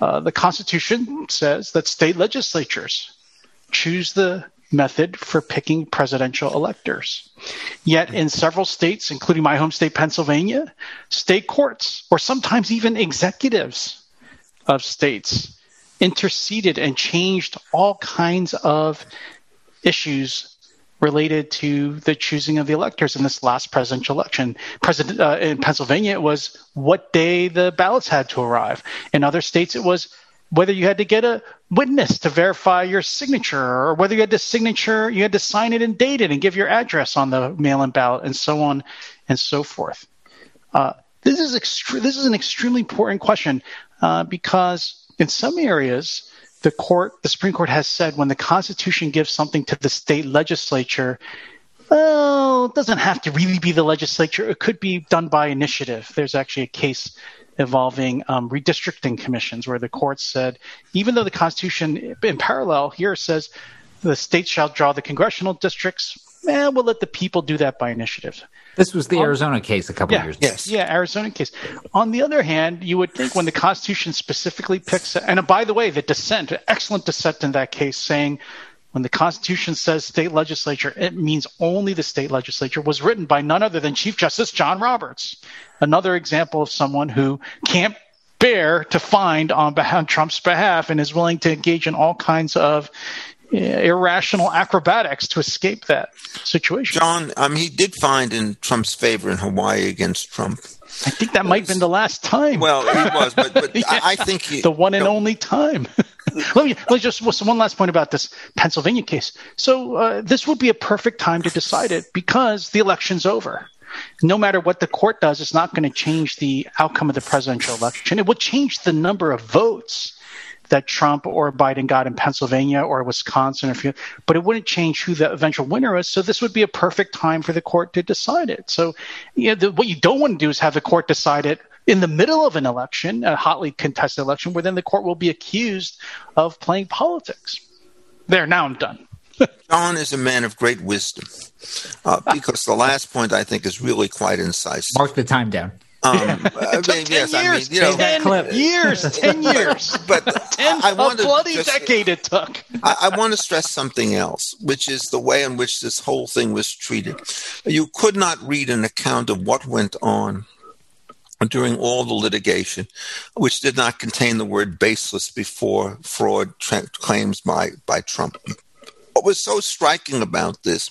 uh, the Constitution says that state legislatures choose the method for picking presidential electors. Yet in several states, including my home state, Pennsylvania, state courts, or sometimes even executives of states, interceded and changed all kinds of issues related to the choosing of the electors in this last presidential election. President uh, in Pennsylvania, it was what day the ballots had to arrive. In other states, it was whether you had to get a witness to verify your signature, or whether you had to signature, you had to sign it and date it and give your address on the mail-in ballot, and so on and so forth. Uh, this is extre- this is an extremely important question uh, because in some areas the court, the Supreme Court has said when the Constitution gives something to the state legislature, well, it doesn't have to really be the legislature. It could be done by initiative. There's actually a case involving um, redistricting commissions where the court said, even though the Constitution in parallel here says the states shall draw the congressional districts, eh, we'll let the people do that by initiative. This was the Arizona case a couple yeah, years ago. Yes. Yeah, Arizona case. On the other hand, you would think when the Constitution specifically picks, and by the way, the dissent, excellent dissent in that case, saying when the Constitution says state legislature, it means only the state legislature, was written by none other than Chief Justice John Roberts. Another example of someone who can't bear to find on, behalf, on Trump's behalf and is willing to engage in all kinds of irrational acrobatics to escape that situation. John, um, he did find in Trump's favor in Hawaii against Trump. I think that might have been the last time. Well, he was, but, but yeah, I, I, think he, the one and only time. let me let me just one last point about this Pennsylvania case. So uh, this would be a perfect time to decide it because the election's over. No matter what the court does, it's not going to change the outcome of the presidential election. It will change the number of votes that Trump or Biden got in Pennsylvania or Wisconsin, or few, but it wouldn't change who the eventual winner is. So this would be a perfect time for the court to decide it. So, you know, the, what you don't want to do is have the court decide it in the middle of an election, a hotly contested election, where then the court will be accused of playing politics. There, now I'm done. John is a man of great wisdom uh, because the last point I think is really quite incisive. Mark the time down. Um, I mean, yes, years, I mean, you know, ten years, ten years, but ten, I, I want a bloody just, decade it took. I, I want to stress something else, which is the way in which this whole thing was treated. You could not read an account of what went on during all the litigation, which did not contain the word baseless before fraud tra- claims by, by Trump. What was so striking about this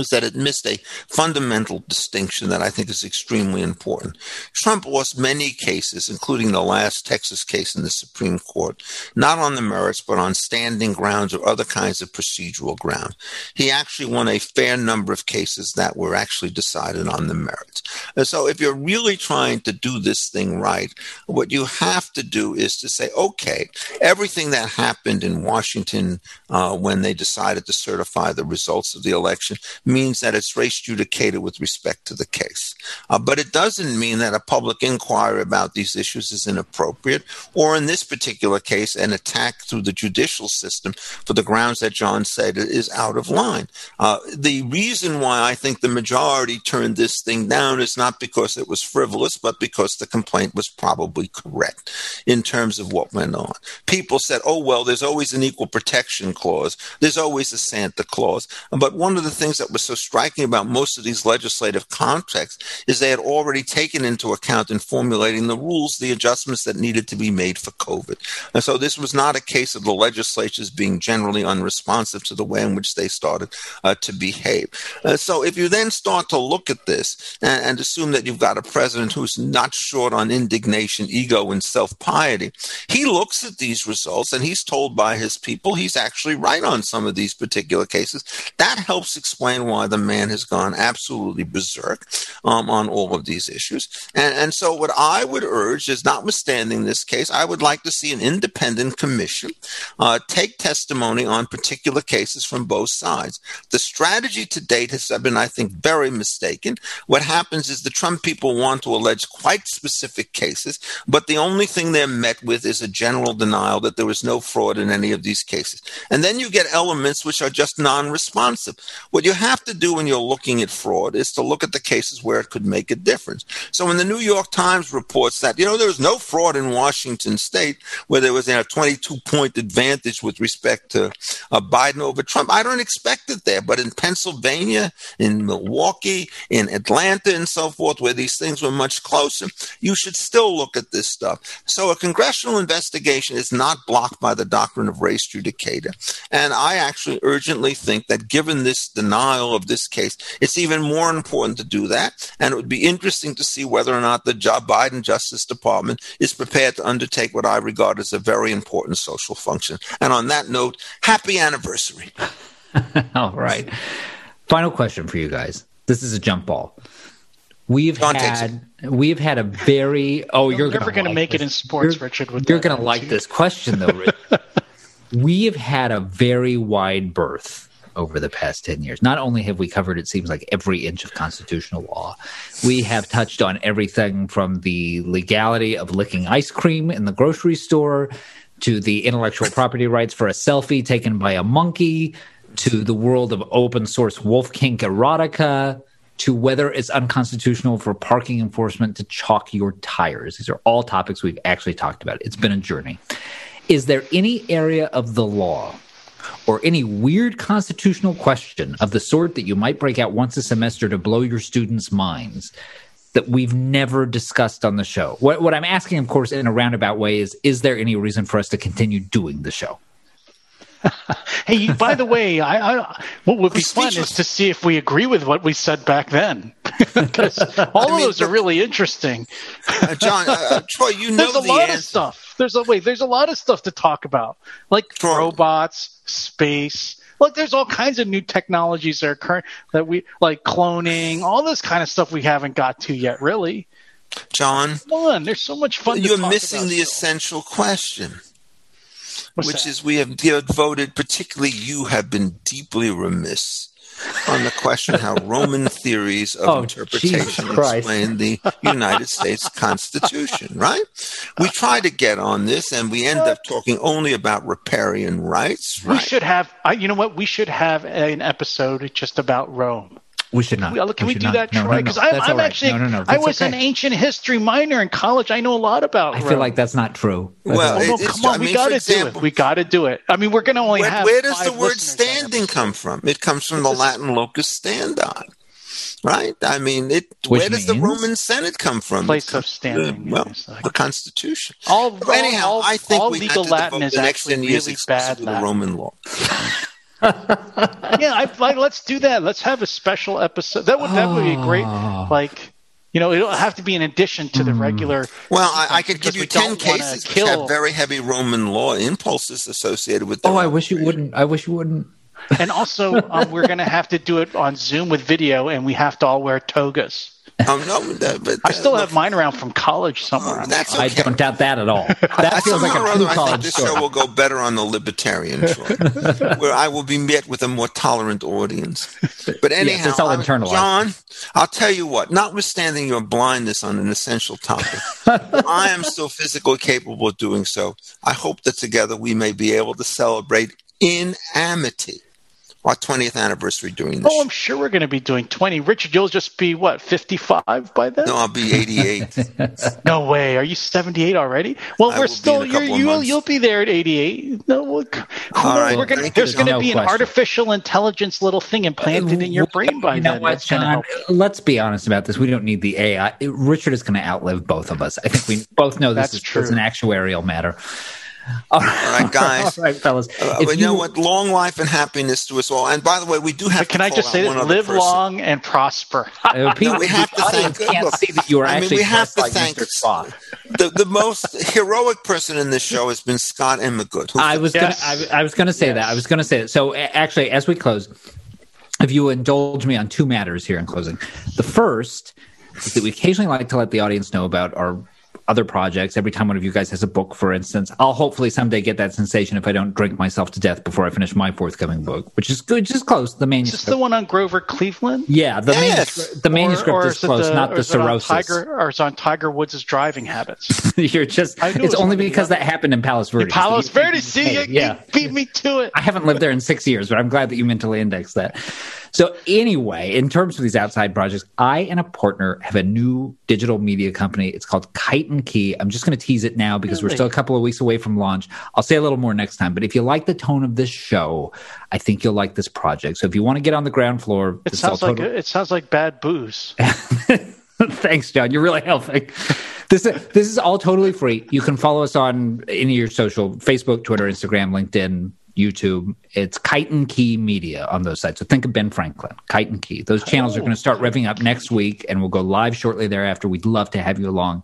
is that it missed a fundamental distinction that I think is extremely important. Trump lost many cases, including the last Texas case in the Supreme Court, not on the merits, but on standing grounds or other kinds of procedural ground. He actually won a fair number of cases that were actually decided on the merits. And so if you're really trying to do this thing right, what you have to do is to say, okay, everything that happened in Washington uh, when they decided to certify the results of the election means that it's res judicata with respect to the case. Uh, but it doesn't mean that a public inquiry about these issues is inappropriate, or in this particular case, an attack through the judicial system for the grounds that John said is out of line. Uh, the reason why I think the majority turned this thing down is not because it was frivolous, but because the complaint was probably correct in terms of what went on. People said, oh, well, there's always an equal protection clause, there's always a Santa Claus. But one of the things that was so striking about most of these legislative contexts is they had already taken into account in formulating the rules the adjustments that needed to be made for COVID. And so this was not a case of the legislatures being generally unresponsive to the way in which they started uh, to behave. Uh, so if you then start to look at this and, and assume that you've got a president who's not short on indignation, ego, and self piety, he looks at these results and he's told by his people he's actually right on some of these particular cases. That helps explain why the man has gone absolutely berserk um, on all of these issues. And, and so, what I would urge is, notwithstanding this case, I would like to see an independent commission uh, take testimony on particular cases from both sides. The strategy to date has been, I think, very mistaken. What happens is the Trump people want to allege quite specific cases, but the only thing they're met with is a general denial that there was no fraud in any of these cases. And then you get elements which are just non responsive. What you have to do when you're looking at fraud is to look at the cases where it could make a difference. So when the New York Times reports that, you know, there was no fraud in Washington state where there was a 22 point advantage with respect to uh, Biden over Trump, I don't expect it there. But in Pennsylvania, in Milwaukee, in Atlanta, and so forth, where these things were much closer, you should still look at this stuff. So a congressional investigation is not blocked by the doctrine of res judicata. And I actually urgently think that given this denial of this case, it's even more important to do that. And it would be interesting to see whether or not the Joe Biden Justice Department is prepared to undertake what I regard as a very important social function. And on that note, happy anniversary. All right. Final question for you guys. This is a jump ball. We've John had we've had a very oh you're, never going to make this. it in sports, you're, Richard. With you're going to like this question though. We have had a very wide berth over the past 10 years. Not only have we covered, it seems like, every inch of constitutional law, we have touched on everything from the legality of licking ice cream in the grocery store to the intellectual property rights for a selfie taken by a monkey to the world of open source wolf kink erotica to whether it's unconstitutional for parking enforcement to chalk your tires. These are all topics we've actually talked about. It's been a journey. Is there any area of the law or any weird constitutional question of the sort that you might break out once a semester to blow your students' minds that we've never discussed on the show? What, what I'm asking, of course, in a roundabout way is Is there any reason for us to continue doing the show? hey, by the way, I, I, what would be fun is to see if we agree with what we said back then, because all I of those are really interesting. uh, John, uh, uh Troy, you know there's a the lot answer. of stuff. There's a wait. There's a lot of stuff to talk about, like Troy. robots, space. Like there's all kinds of new technologies that are current that we like cloning, all this kind of stuff we haven't got to yet, really. John, come on, there's so much fun. You're missing the essential question. What's which that? is we have devoted, particularly you have been deeply remiss on the question how Roman theories of oh, interpretation explain the United States Constitution, right? We uh, try to get on this and we end up uh, talking only about riparian rights. Right? We should have, uh, you know what? We should have an episode just about Rome. We should not. Well, uh, can we, we do not. that, Troy? Because no, no, no. I'm, I'm actually, no, no, no. I was okay. an ancient history minor in college. I know a lot about. I feel like that's not true. That's well, oh, no, come on, I mean, we got to do it. We got to do it. I mean, we're going to only where, have. Where does the word standing come from? It comes from the Latin locus standi right? I mean, it. Which where does the Roman Senate come from? Place of standing. The, well, like, the Constitution. All, all anyhow, all, I think all we legal Latin is the next actually really bad. The Roman law. yeah, I, like, let's do that. Let's have a special episode. That would that would be great. Ah. Like, you know, it'll have to be in addition to the hmm. regular. Well, I, I could give you ten cases which have very heavy Roman law impulses associated with. Oh, I wish you wouldn't. I wish you wouldn't. And also, um, we're going to have to do it on Zoom with video, and we have to all wear togas. Oh no, that, but I still uh, have mine around from college somewhere. Oh, that's I don't doubt that at all. That feels like Somehow or a other, true I think college this story. show will go better on the libertarian show, where I will be met with a more tolerant audience. But anyhow, it's all I- internalized. John, I'll tell you what. Notwithstanding your blindness on an essential topic, I am still physically capable of doing so. I hope that together we may be able to celebrate in amity our 20th anniversary doing this. Oh, I'm sure we're going to be doing 20. Richard, you'll just be what 55 by then? no, I'll be 88. No way. Are you 78 already? Well, I we're still you're, you'll you'll be there at 88. No, look, who right, We're gonna, there's going to no be an question. artificial intelligence little thing implanted in your uh, brain by you know then. what, That's John? Let's be honest about this. We don't need the AI. Richard is going to outlive both of us. I think we both know this That's is, true. is an actuarial matter. All right, guys. All right, fellas. Uh, If you know what? Long life and happiness to us all. And by the way, we do have. But can to I just say one this? Live person. long and prosper. Uh, people, we have to audience thank- can't look, see that you are I mean, actually we have to thank- Mr. The, the most heroic person in this show has been Scott Immergut. who- I was Yes. gonna, I, I was going to say Yes. that. I was going to say that. So actually, as we close, if you indulge me on two matters here in closing, the first is that we occasionally like to let the audience know about our other projects. Every time one of you guys has a book, for instance, I'll hopefully someday get that sensation if I don't drink myself to death before I finish my forthcoming book, which is good, just close. The Is this the one on Grover Cleveland? yeah, the Yes. manuscript. The manuscript or, or is is close, the, not the cirrhosis. Tiger, or is on Tiger Woods' driving habits? You're just. I knew it It's only one of the because that happened in Palos Verdes. Palos Verdes, see, you, yeah. you beat me to it. I haven't lived there in six years, but I'm glad that you mentally indexed that. So, anyway, in terms of these outside projects, I and a partner have a new digital media company. It's called Kite and Key. I'm just going to tease it now because we're still a couple of weeks away from launch. I'll say a little more next time. But if you like the tone of this show, I think you'll like this project. So, if you want to get on the ground floor, It sounds like total- it sounds like bad booze. Thanks, John. You're really helping. This this is all totally free. You can follow us on any of your social Facebook, Twitter, Instagram, LinkedIn, YouTube. It's Kite and Key Media on those sites. So think of Ben Franklin, Kite and Key. Those channels are oh. going to start revving up next week, and we'll go live shortly thereafter. We'd love to have you along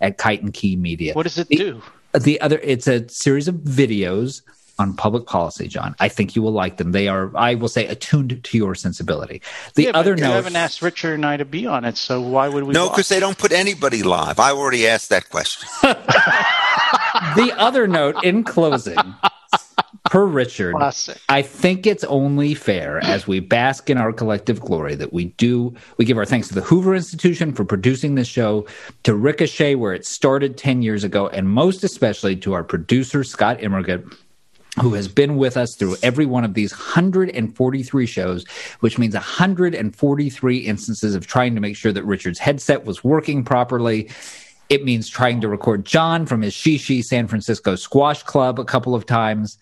at Kite and Key Media. What does it The- do? The other, it's a series of videos on public policy, John. I think you will like them. They are, I will say, attuned to your sensibility. The Yeah, other but you haven't asked Richard and I to be on it, so why would we? no, because they don't put anybody live. I already asked that question. the other note in closing, per Richard, Classic. I think it's only fair as we bask in our collective glory that we do we give our thanks to the Hoover Institution for producing this show, to Ricochet where it started 10 years ago, and most especially to our producer Scott Immergut who has been with us through every one of these 143 shows, which means 143 instances of trying to make sure that Richard's headset was working properly. It means trying to record John from his Shishi San Francisco Squash Club a couple of times.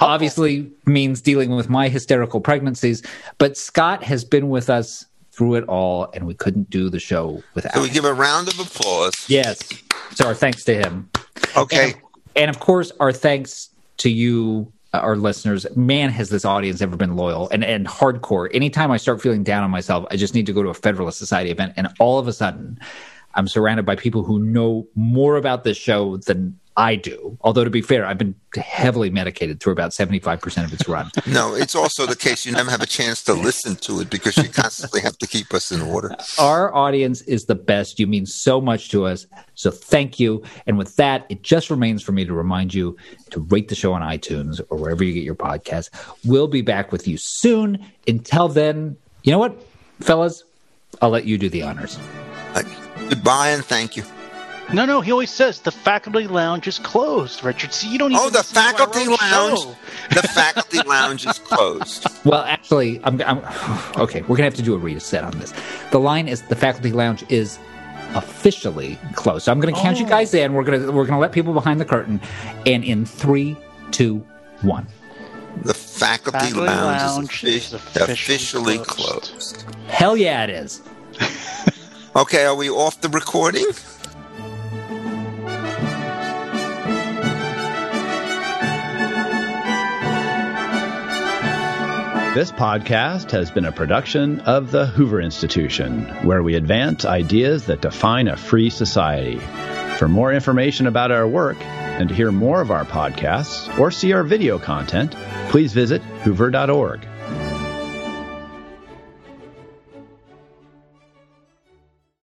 Obviously, means dealing with my hysterical pregnancies. But Scott has been with us through it all, and we couldn't do the show without So we give a round of applause. Yes. So our thanks to him. Okay. And, and of course, our thanks to you, uh, our listeners. Man, has this audience ever been loyal and, and hardcore. Anytime I start feeling down on myself, I just need to go to a Federalist Society event. And all of a sudden, I'm surrounded by people who know more about this show than I do. Although, to be fair, I've been heavily medicated through about 75% of its run. No, it's also the case you never have a chance to listen to it because you constantly have to keep us in order. Our audience is the best. You mean so much to us. So thank you. And with that, it just remains for me to remind you to rate the show on iTunes or wherever you get your podcasts. We'll be back with you soon. Until then, you know what, fellas? I'll let you do the honors. Goodbye and thank you. No, no, he always says the faculty lounge is closed, Richard. See, you don't oh, even Oh, the listen faculty lounge. show. The faculty lounge is closed. Well, actually, I'm, I'm okay. We're gonna have to do a reset on this. The line is the faculty lounge is officially closed. So I'm gonna count you Oh. guys in. We're gonna we're gonna let people behind the curtain, and in three, two, one. The faculty, Faculty lounge, lounge is, is officially officially closed. closed. Hell yeah, it is. Okay, are we off the recording? This podcast has been a production of the Hoover Institution, where we advance ideas that define a free society. For more information about our work and to hear more of our podcasts or see our video content, please visit hoover.org.